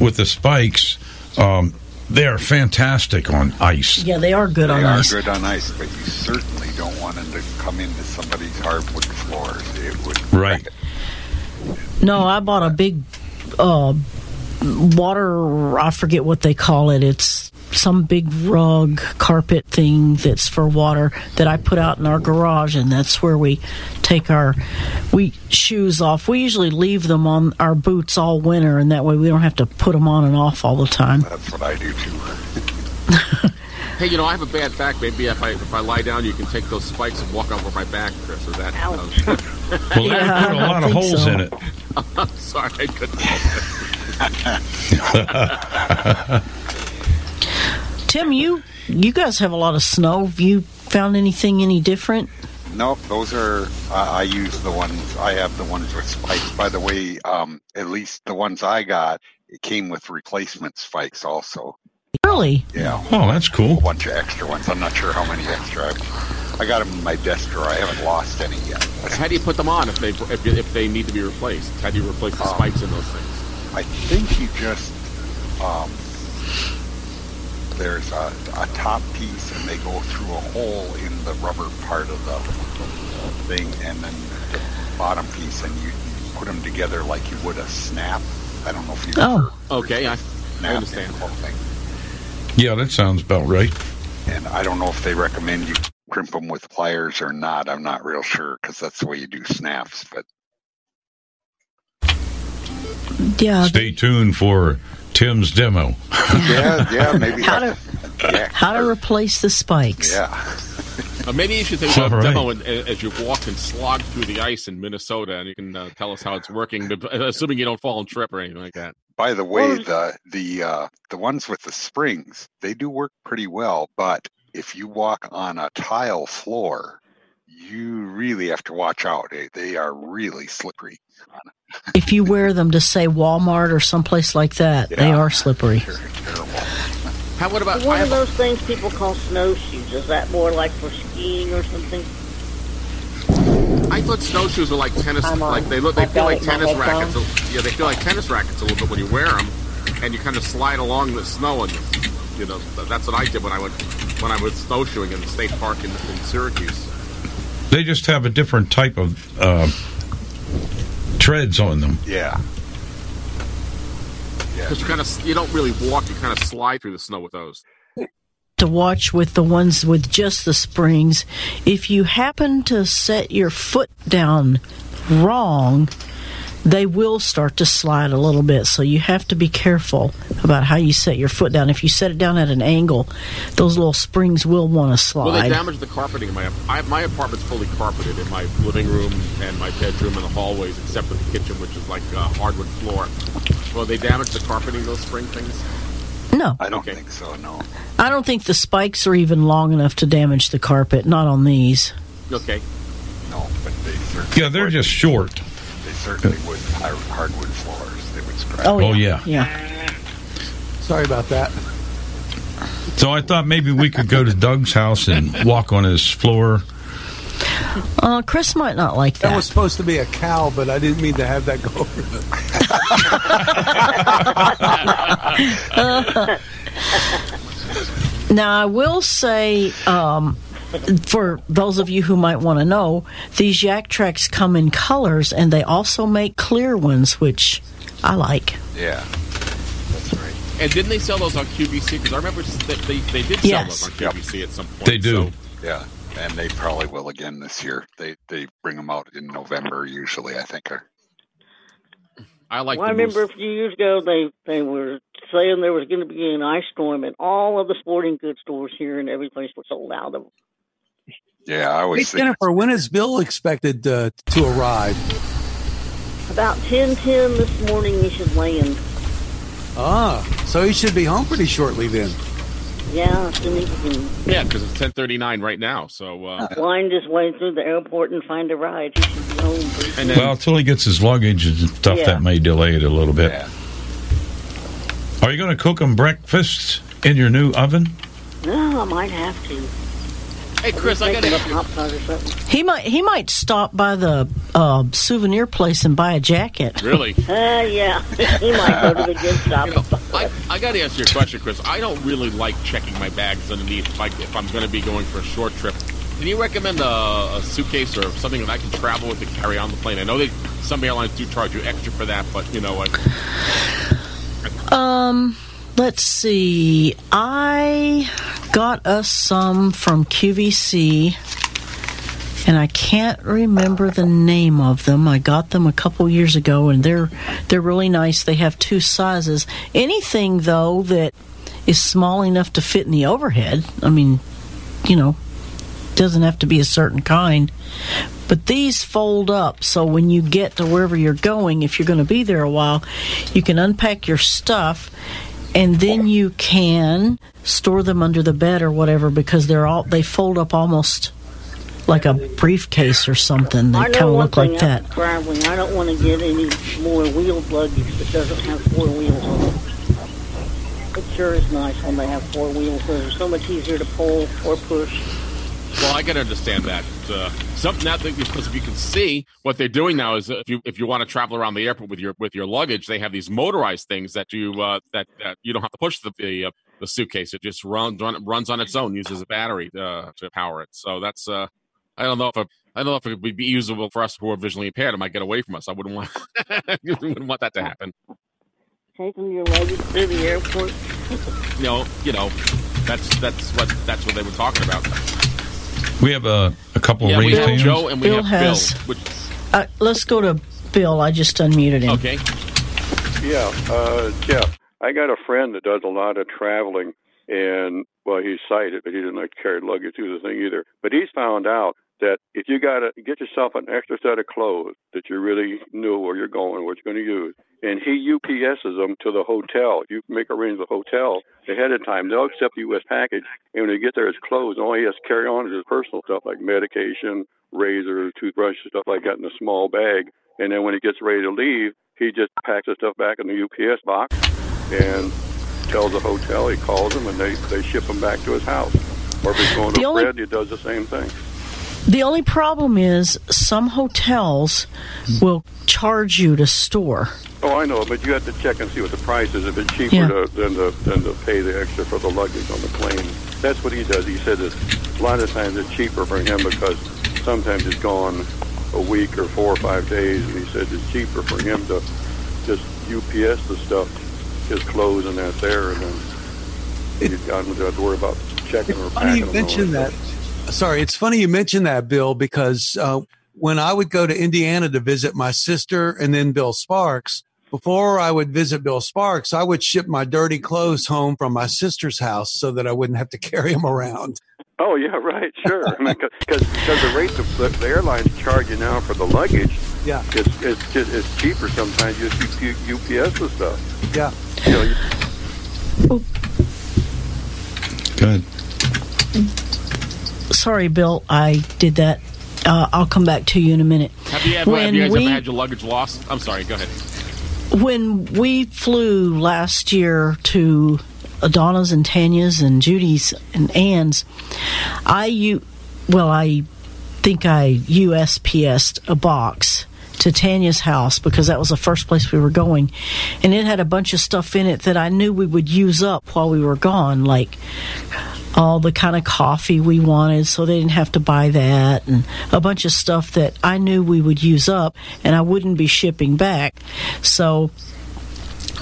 with the spikes, um, they are fantastic on ice. Yeah, they are good on ice. they on are ice. good on ice, but you certainly don't want them to come into somebody's hardwood floors. It would Right. No, I bought a big uh, water. I forget what they call it. It's some big rug carpet thing that's for water that I put out in our garage, and that's where we take our we shoes off. We usually leave them on our boots all winter, and that way we don't have to put them on and off all the time. That's what I do too. [laughs] Hey, you know, I have a bad back. Maybe if I if I lie down, you can take those spikes and walk over my back, Chris. Or that. [laughs] Well, that put a lot of holes in it. [laughs] I'm sorry, I couldn't help it. Tim, you you guys have a lot of snow. Have you found anything any different? Nope, those are. I I use the ones. I have the ones with spikes. By the way, um, at least the ones I got, it came with replacement spikes also. Really? Yeah. Oh, that's cool. A bunch of extra ones. I'm not sure how many extra. I've, I got them in my desk drawer. I haven't lost any yet. How do you put them on if they if, if they need to be replaced? How do you replace the Um, spikes in those things? I think you just um, there's a, a top piece, and they go through a hole in the rubber part of the thing, and then the bottom piece, and you put them together like you would a snap. I don't know if you Oh. Okay, I, I understand. in the whole thing. Yeah, that sounds about right. And I don't know if they recommend you crimp them with pliers or not. I'm not real sure because that's the way you do snaps. But Yeah. Stay tuned for Tim's demo. yeah, yeah, maybe. How to yeah, how to replace the spikes? yeah. Uh, maybe you should take All a right. demo and, as you walk and slog through the ice in Minnesota, and you can uh, tell us how it's working, but- assuming you don't fall and trip or anything like that. By the way, the the uh, the ones with the springs they do work pretty well, but if you walk on a tile floor, you really have to watch out. They, they are really slippery. If you wear them to say Walmart or someplace like that, they Yeah. are slippery. How what about? one of those things people call snowshoes. Is that more like for skiing or something? I thought snowshoes are like tennis, on. like they look, they I've feel like it in my tennis headphones. rackets. Yeah, they feel like tennis rackets a little bit when you wear them, and you kind of slide along the snow. And you know, that's what I did when I went when I was snowshoeing in the state park in, in Syracuse. They just have a different type of uh, treads on them. Yeah. Because you kind of you don't really walk, you kind of slide through the snow with those. To watch with the ones with just the springs, if you happen to set your foot down wrong, they will start to slide a little bit. So you have to be careful about how you set your foot down. If you set it down at an angle, those little springs will want to slide. Well, they damage the carpeting in my I, my apartment's fully carpeted in my living room and my bedroom and the hallways, except for the kitchen, which is like uh, hardwood floor. Well, they damage the carpeting, those spring things. no, I don't think so. No. I don't think the spikes are even long enough to damage the carpet. Not on these. Okay. No, but they Yeah, they're just short. Certainly would hardwood floors. They would scratch. Oh, yeah. Yeah. Sorry about that. So I thought maybe we could go to Doug's house and walk on his floor. Uh, Chris might not like That that. was supposed to be a cow, but I didn't mean to have that go over the. [laughs] [laughs] Now, I will say, um, for those of you who might want to know, these Yaktrax come in colors, and they also make clear ones, which I like. Yeah, that's right. And didn't they sell those on QVC? Because I remember that they, they did sell Yes. those on QVC at some point. They do. so- Yeah, and they probably will again this year. They they bring them out in November usually. I think. Or, I like. Well, I remember moose- a few years ago they they were saying there was going to be an ice storm, and all of the sporting goods stores here and every place were sold out of them. Yeah, I Hey, always think. Jennifer, when is Bill expected uh, to arrive? About ten ten this morning, he should land. Ah, so he should be home pretty shortly then. Yeah, soon can Yeah, because it's ten thirty nine right now. So uh, [laughs] wind his way through the airport and find a ride, he should be home. And soon. Well, until he gets his luggage and stuff, Yeah. that may delay it a little bit. Yeah. Are you going to cook him breakfast in your new oven? no, I might have to. Hey, Chris, I got Make to a or something. He might he might stop by the uh, souvenir place and buy a jacket. really. [laughs] Uh, yeah, he might go to the gift shop. You know, I, I got to answer your question, Chris. I don't really like checking my bags underneath if, I, if I'm going to be going for a short trip. Can you recommend a, a suitcase or something that I can travel with to carry on the plane? I know that some airlines do charge you extra for that, but you know, what? Um, let's see. I got us some from QVC, and I can't remember the name of them. I got them a couple years ago, and they're they're really nice. They have two sizes. Anything though that is small enough to fit in the overhead. I mean, you know, doesn't have to be a certain kind. But these fold up, so when you get to wherever you're going, if you're going to be there a while, you can unpack your stuff, and then you can store them under the bed or whatever because they're all they fold up almost like a briefcase or something. They kind of look like thing that. after traveling. I don't want to get any more wheeled luggage that doesn't have four wheels on it. It sure is nice when they have four wheels. They're so much easier to pull or push. well, I got to understand that. Uh, something that because if you can see what they're doing now is uh, if you if you want to travel around the airport with your with your luggage, they have these motorized things that you uh, that that you don't have to push the the, uh, the suitcase. It just runs run, runs on its own, uses a battery uh, to power it. So that's uh, I don't know if it, I don't know if it would be usable for us who are visually impaired. It might get away from us. I wouldn't want [laughs] wouldn't want that to happen. Taking your luggage through the airport. You know, you know, that's that's what that's what they were talking about. We have a, a couple Yeah, of we raised have hands. Joe and we Bill have has- Bill. Uh, let's go to Bill. I just unmuted him. okay. Yeah, uh, Jeff, I got a friend that does a lot of traveling, and well, he's sighted, but he doesn't like to carry luggage through the thing either. But he's found out that if you got to get yourself an extra set of clothes that you really know where you're going, what you're going to use, and he UPSs them to the hotel. You make arrangements with the hotel ahead of time. They'll accept the U.S. package, and when he gets there, it's clothes. All he has to carry on is his personal stuff like medication, razors, toothbrushes, stuff like that in a small bag. And then when he gets ready to leave, he just packs the stuff back in the UPS box and tells the hotel. He calls them, and they they ship them back to his house. Or if he's going The to only- Fred, he does the same thing. The only problem is some hotels will charge you to store. Oh, I know, but you have to check and see what the price is. If it's cheaper Yeah. to, than to than to pay the extra for the luggage on the plane, that's what he does. He said that a lot of times it's cheaper for him because sometimes it's gone a week or four or five days, and he said it's cheaper for him to just UPS the stuff, his clothes, and that's there, and then you don't have to worry about checking or Funny packing you them. and all mentioned that. Sorry, it's funny you mentioned that, Bill, because uh, when I would go to Indiana to visit my sister and then Bill Sparks, before I would visit Bill Sparks, I would ship my dirty clothes home from my sister's house so that I wouldn't have to [laughs] carry them around. Oh yeah, right, sure. I mean, because the rate the, the airlines charge you now for the luggage, Yeah. it's it's just it's cheaper sometimes just to U- UPS the stuff. Yeah. You know, you, Good. Sorry, Bill, I did that. Uh, I'll come back to you in a minute. Have you, ever, have you guys we- ever had your luggage lost? I'm sorry. Go ahead. When we flew last year to Donna's and Tanya's and Judy's and Ann's, I you well, I think I USPS'd a box to Tanya's house because that was the first place we were going, and it had a bunch of stuff in it that I knew we would use up while we were gone, like all the kind of coffee we wanted, so they didn't have to buy that, and a bunch of stuff that I knew we would use up, and I wouldn't be shipping back. So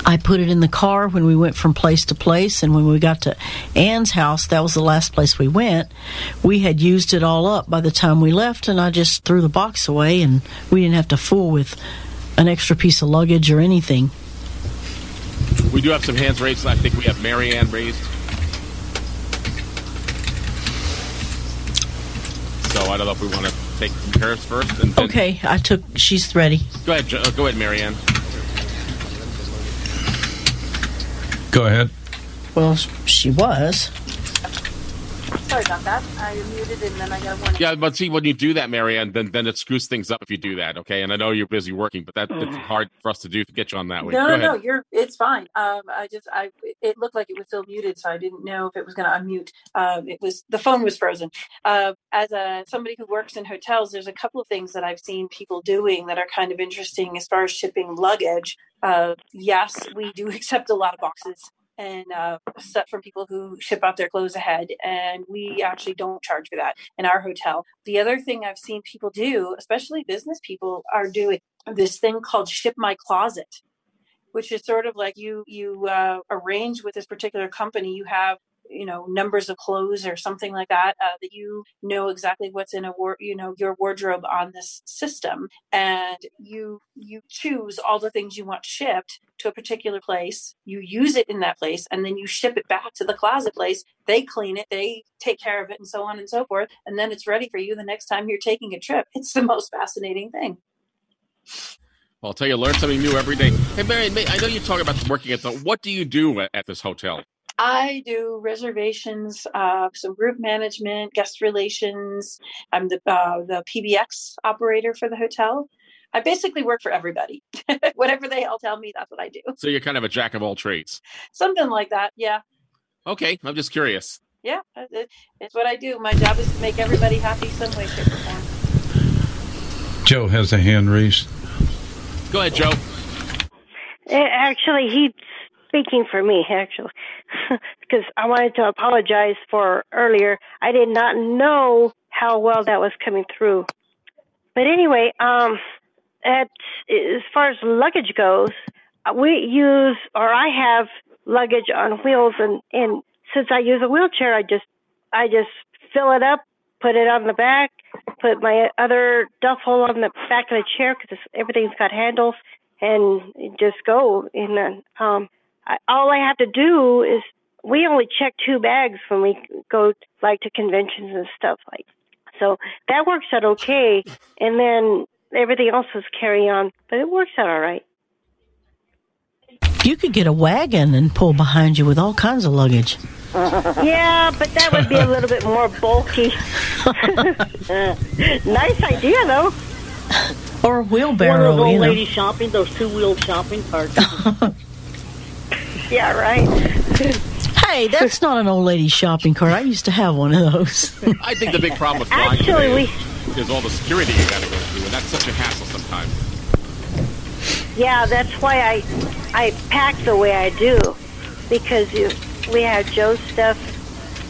I put it in the car when we went from place to place, and when we got to Ann's house, that was the last place we went. We had used it all up by the time we left, and I just threw the box away, and we didn't have to fool with an extra piece of luggage or anything. We do have some hands raised. I think we have Marianne raised. So I don't know if we want to take hers first. And then, Okay, I took. She's ready. Go ahead. Jo- uh, Go ahead, Marianne. Go ahead. Well, she was. Sorry about that. I muted and then I got one. Yeah, but see, when you do that, Marianne, then then it screws things up if you do that. Okay, and I know you're busy working, but that it's hard for us to do to get you on that way. No, Go no, ahead. no. You're. It's fine. Um, I just, I, it looked like it was still muted, so I didn't know if it was going to unmute. Um, it was the phone was frozen. Uh, as a somebody who works in hotels, there's a couple of things that I've seen people doing that are kind of interesting as far as shipping luggage. Uh, yes, we do [laughs] accept a lot of boxes and uh, stuff from people who ship out their clothes ahead, and we actually don't charge for that in our hotel. The other thing I've seen people do, especially business people, are doing this thing called ship my closet which is sort of like you you uh, arrange with this particular company you have you know numbers of clothes or something like that uh, that you know exactly what's in a war you know your wardrobe on this system and you you choose all the things you want shipped to a particular place you use it in that place and then you ship it back to the closet place they clean it they take care of it and so on and so forth and then it's ready for you the next time you're taking a trip it's the most fascinating thing Well, I'll tell you, learn something new every day. Hey, Marianne, I know you talk about working at the. What do you do at this hotel? I do reservations, uh, some group management, guest relations. I'm the uh, the PBX operator for the hotel. I basically work for everybody. [laughs] Whatever they all tell me, that's what I do. So you're kind of a jack of all trades. Something like that. Yeah, Okay, I'm just curious. yeah. It's what I do. My job is to make everybody happy some way, shape, or form. Joe has a hand raised. Go ahead, Joe. Eh, Actually, he's speaking for me, actually, [laughs] because I wanted to apologize for earlier. I did not know how well that was coming through. But anyway, um, at, as far as luggage goes, uh, we use, or I have luggage on wheels, and, and since I use a wheelchair, I just, I just fill it up, put it on the back, put my other duffel on the back of the chair because everything's got handles, and just go. And um, I, all I have to do is we only check two bags when we go like to conventions and stuff like. So that works out okay, and then everything else is carry on, but it works out all right. You could get a wagon and pull behind you with all kinds of luggage. yeah, but that would be a little bit more bulky. [laughs] [laughs] nice idea, though. Or a wheelbarrow. One of those you old know. lady shopping, those two-wheeled shopping carts. [laughs] Yeah, right. Hey, that's not an old lady shopping cart. I used to have one of those. [laughs] I think the big problem with flying Actually, today we- is, is all the security you got to go through, and that's such a hassle sometimes. Yeah, that's why I I pack the way I do because you, we have Joe's stuff,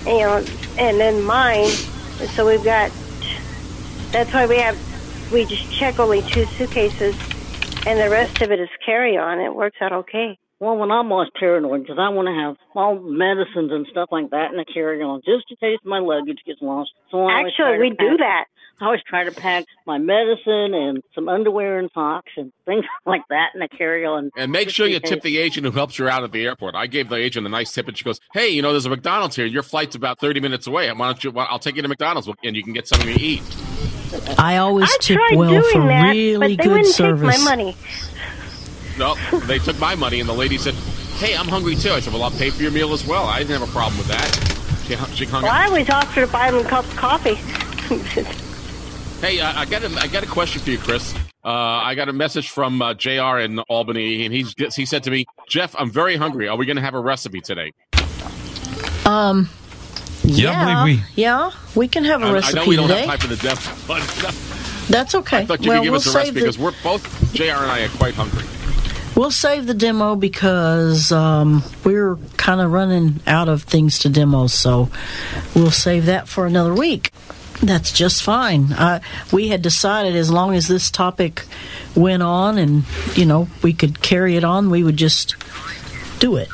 you know, and then mine, and so we've got. That's why we have we just check only two suitcases, and the rest of it is carry on. It works out okay. Well, when I'm always paranoid because I want to have all medicines and stuff like that in a carry-on just in case my luggage gets lost. So I Actually, to we do that. I always try to pack my medicine and some underwear and socks and things [laughs] like that in a carry-on. And make sure you case. tip the agent who helps you out at the airport. I gave the agent a nice tip, and she goes, "Hey, you know, there's a McDonald's here. Your flight's about 30 minutes away. Why don't you? Well, I'll take you to McDonald's, and you can get something to eat." I always I tip well for that, really but they good wouldn't service. Take my. No, they took my money, and the lady said, "Hey, I'm hungry too." I said, "Well, I'll pay for your meal as well." I didn't have a problem with that. She, hung- she hung Well, up. I always offer to buy them a cup of coffee. [laughs] Hey, uh, I got a, I got a question for you, Chris. Uh, I got a message from uh, Jr. in Albany, and he's he said to me, "Jeff, I'm very hungry. Are we going to have a recipe today?" Um. Yeah, Yeah, believe we- yeah, we can have a I- recipe I know we don't today. have time for the depth, [laughs] but That's okay. I thought you well, could give we'll us a save recipe the, because we're both Jr. and I are quite hungry. We'll save the demo because um, we're kind of running out of things to demo, so we'll save that for another week. That's just fine. Uh, we had decided as long as this topic went on and, you know, we could carry it on, we would just do it.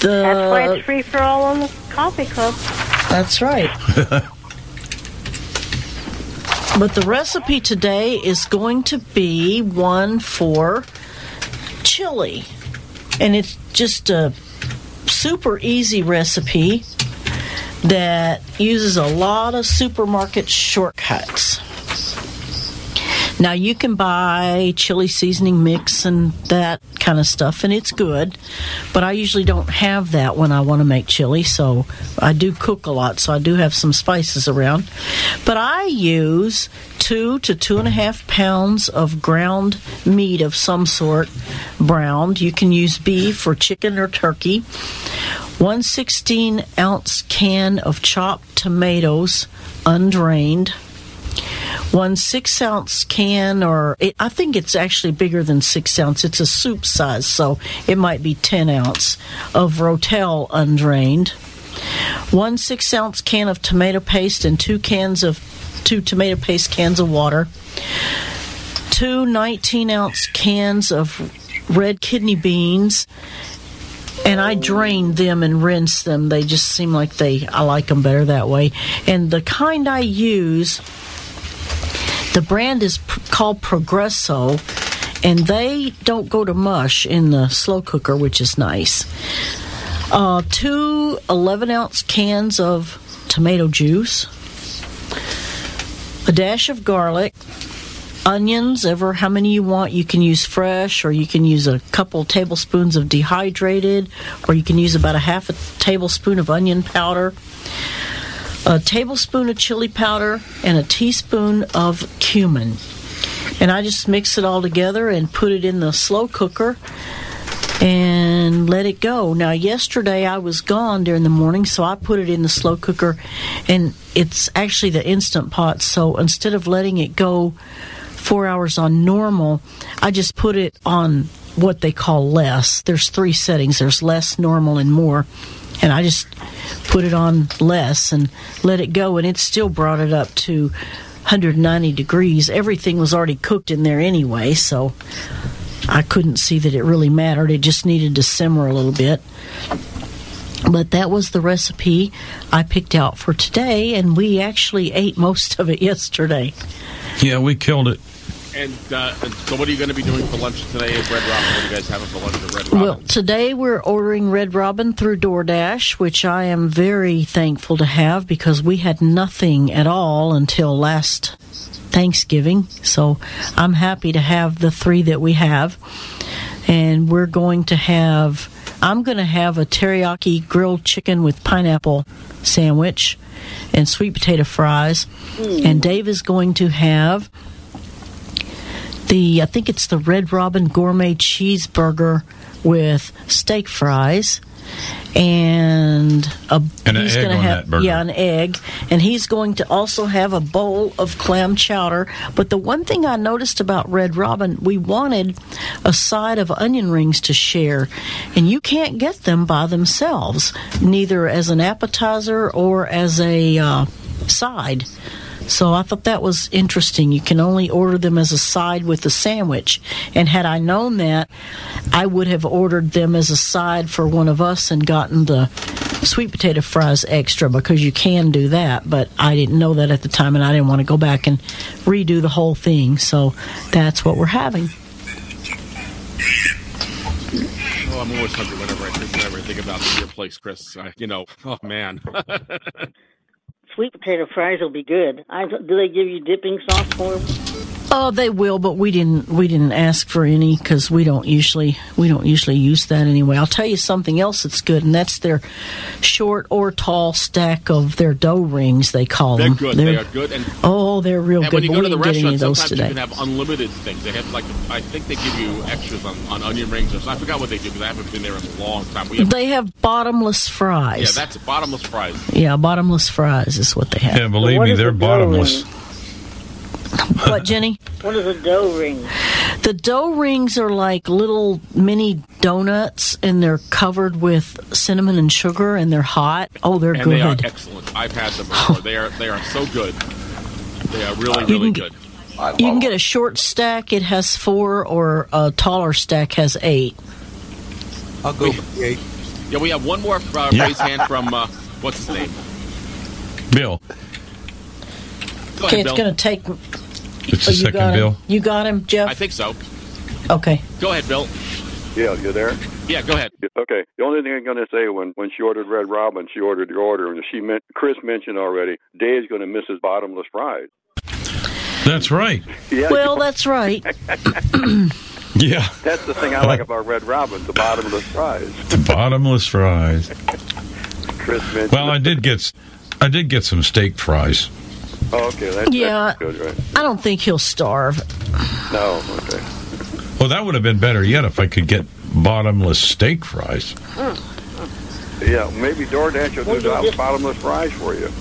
The, That's why it's free for all on the coffee club. That's right. [laughs] But the recipe today is going to be one for chili. And it's just a super easy recipe that uses a lot of supermarket shortcuts. Now you can buy chili seasoning mix and that kind of stuff, and it's good. But I usually don't have that when I want to make chili, so I do cook a lot, so I do have some spices around. But I use two to two and a half pounds of ground meat of some sort, browned. You can use beef or chicken or turkey. One 16 ounce can of chopped tomatoes, undrained one six ounce can, or it, I think it's actually bigger than six ounce. It's a soup size, so it might be 10 ounce of Rotel undrained. One six ounce can of tomato paste and two cans of two tomato paste cans of water. Two 19 ounce cans of red kidney beans. And I drain them and rinse them. They just seem like they, I like them better that way. And the kind I use the brand is pr- called Progresso, and they don't go to mush in the slow cooker, which is nice. Uh, two 11 ounce cans of tomato juice, a dash of garlic, onions, ever how many you want. You can use fresh, or you can use a couple tablespoons of dehydrated, or you can use about a half a tablespoon of onion powder a tablespoon of chili powder and a teaspoon of cumin. And I just mix it all together and put it in the slow cooker and let it go. Now, yesterday I was gone during the morning, so I put it in the slow cooker, and it's actually the instant pot. So instead of letting it go four hours on normal, I just put it on what they call less. There's three settings there's less, normal, and more. And I just put it on less and let it go, and it still brought it up to 190 degrees. Everything was already cooked in there anyway, so I couldn't see that it really mattered. It just needed to simmer a little bit. But that was the recipe I picked out for today, and we actually ate most of it [laughs] yesterday. Yeah, we killed it. And uh, and so, what are you going to be doing for lunch today at Red Robin? What are you guys having for lunch at Red Robin? Well, today we're ordering Red Robin through DoorDash, which I am very thankful to have because we had nothing at all until last Thanksgiving. So I'm happy to have the three that we have. And we're going to have, I'm going to have a teriyaki grilled chicken with pineapple sandwich and sweet potato fries. And Dave is going to have the I think it's the Red Robin Gourmet Cheeseburger with steak fries and a And an he's egg gonna on have that burger. yeah an egg. And he's going to also have a bowl of clam chowder. But the one thing I noticed about Red Robin we wanted a side of onion rings to share. And you can't get them by themselves neither as an appetizer or as a uh, side so I thought that was interesting. You can only order them as a side with the sandwich. And had I known that, I would have ordered them as a side for one of us and gotten the sweet potato fries extra because you can do that. But I didn't know that at the time and I didn't want to go back and redo the whole thing. So that's what we're having. Oh, I'm always hungry whenever I think, whenever I think about your place, Chris. I, you know, oh man. [laughs] Sweet potato fries will be good. I, do they give you dipping sauce for them? Oh, they will, but we didn't. We didn't ask for any because we don't usually we don't usually use that anyway. I'll tell you something else that's good, and that's their short or tall stack of their dough rings. They call them. They're them. good. They're- they are good. And, oh, they're real and good. when you but go to the didn't get any restaurant, sometimes today. you can have unlimited things. They have like I think they give you extras on, on onion rings or something. I forgot what they do because I haven't been there in a long time. We have, They have bottomless fries. yeah, that's bottomless fries. Yeah, bottomless fries is what they have. Yeah, believe me, they're bottomless. [laughs] What, Jenny? What is a dough ring? The dough rings are like little mini donuts, and they're covered with cinnamon and sugar, and they're hot. Oh, they're and good. they are excellent. I've had them before. they are they are so good. They are really really can good. you can get a short stack; it has four, or a taller stack has eight. I'll go with eight. Yeah, we have one more uh, Yeah. raised hand from uh, what's his name? Bill. Go okay, ahead, it's going to take. It's oh, the you second got Bill. Him? You got him, Jeff. I think so. Okay. Go ahead, Bill. Yeah, you're there? Yeah, go ahead. Okay. The only thing I'm going to say when when she ordered Red Robin, she ordered the order, and she meant Chris mentioned already. Dave's going to miss his bottomless fries. That's right. [laughs] Yeah. Well, that's right. [coughs] Yeah. That's the thing I like about Red Robin, the bottomless fries. The bottomless fries. Chris mentioned. Well, I did get s- I did get some steak fries. Oh, okay, that's, Yeah. that's good, right? I don't think he'll starve. No, okay. Well, that would have been better yet if I could get bottomless steak fries. Yeah, maybe DoorDash will do the bottomless fries for you. [laughs]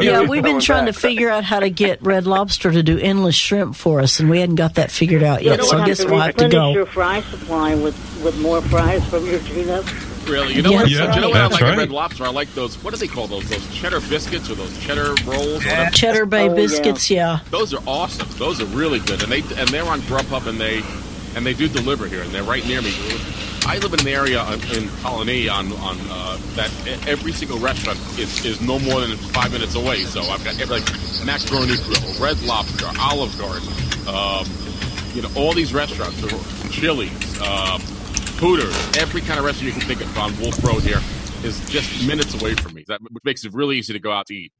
Yeah, we've been trying to figure out how to get Red Lobster to do endless shrimp for us, and we hadn't got that figured out yet. So I guess we'll have to replenish go. your fry supply with, with more fries from your tuna. Really, you know Yeah, what? that's you know what I like right. Red Lobster? I like those. What do they call those? Those cheddar biscuits or those cheddar rolls? Whatever. Cheddar Bay Oh, biscuits, yeah. Those are awesome. Those are really good, and they and they're on Grubhub, and they and they do deliver here, and they're right near me. I live in an area in Colonie on on uh, that e- every single restaurant is, is no more than five minutes away. So I've got every, like Macaroni Grill, Red Lobster, Olive Garden, um, you know, all these restaurants, Chili's, um, Hooters, every kind of restaurant you can think of on Wolf Road here is just minutes away from me. That which makes it really easy to go out to eat.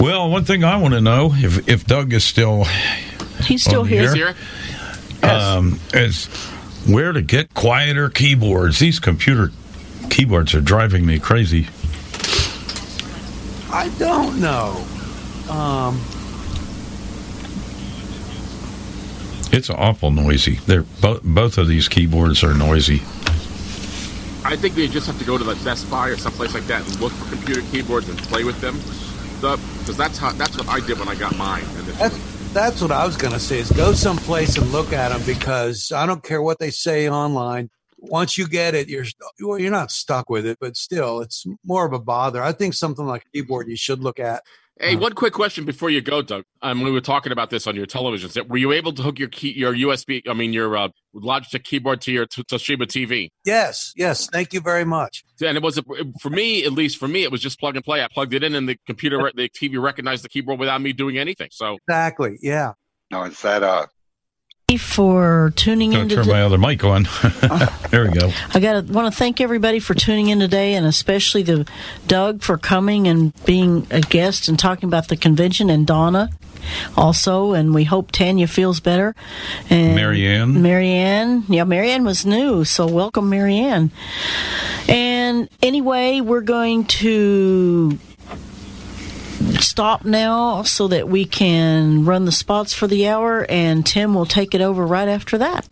Well, one thing I want to know if if Doug is still He's still on here. Is here? um, is where to get quieter keyboards. These computer keyboards are driving me crazy. I don't know. Um, It's awful noisy. They're both both of these keyboards are noisy. I think we just have to go to like Best Buy or someplace like that and look for computer keyboards and play with them. Because that's how that's what I did when I got mine. And that's, that's what I was going to say is go someplace and look at them because I don't care what they say online. Once you get it, you're well, you're not stuck with it, but still, it's more of a bother. I think something like a keyboard you should look at. Hey, one quick question before you go, Doug. Um, we were talking about this on your television set. Were you able to hook your key, your USB, I mean your uh, Logitech keyboard to your T- Toshiba TV? Yes, yes. Thank you very much. And it was for me, at least for me, it was just plug and play. I plugged it in, and the computer, the TV recognized the keyboard without me doing anything. So Exactly. Yeah. No, is that uh For tuning in turn my other mic on. [laughs] there we go. I got to want to thank everybody for tuning in today, and especially the Doug for coming and being a guest and talking about the convention, and Donna also. And we hope Tanya feels better. And Marianne. Marianne, yeah, Marianne was new, so welcome, Marianne. And anyway, we're going to stop now so that we can run the spots for the hour, and Tim will take it over right after that.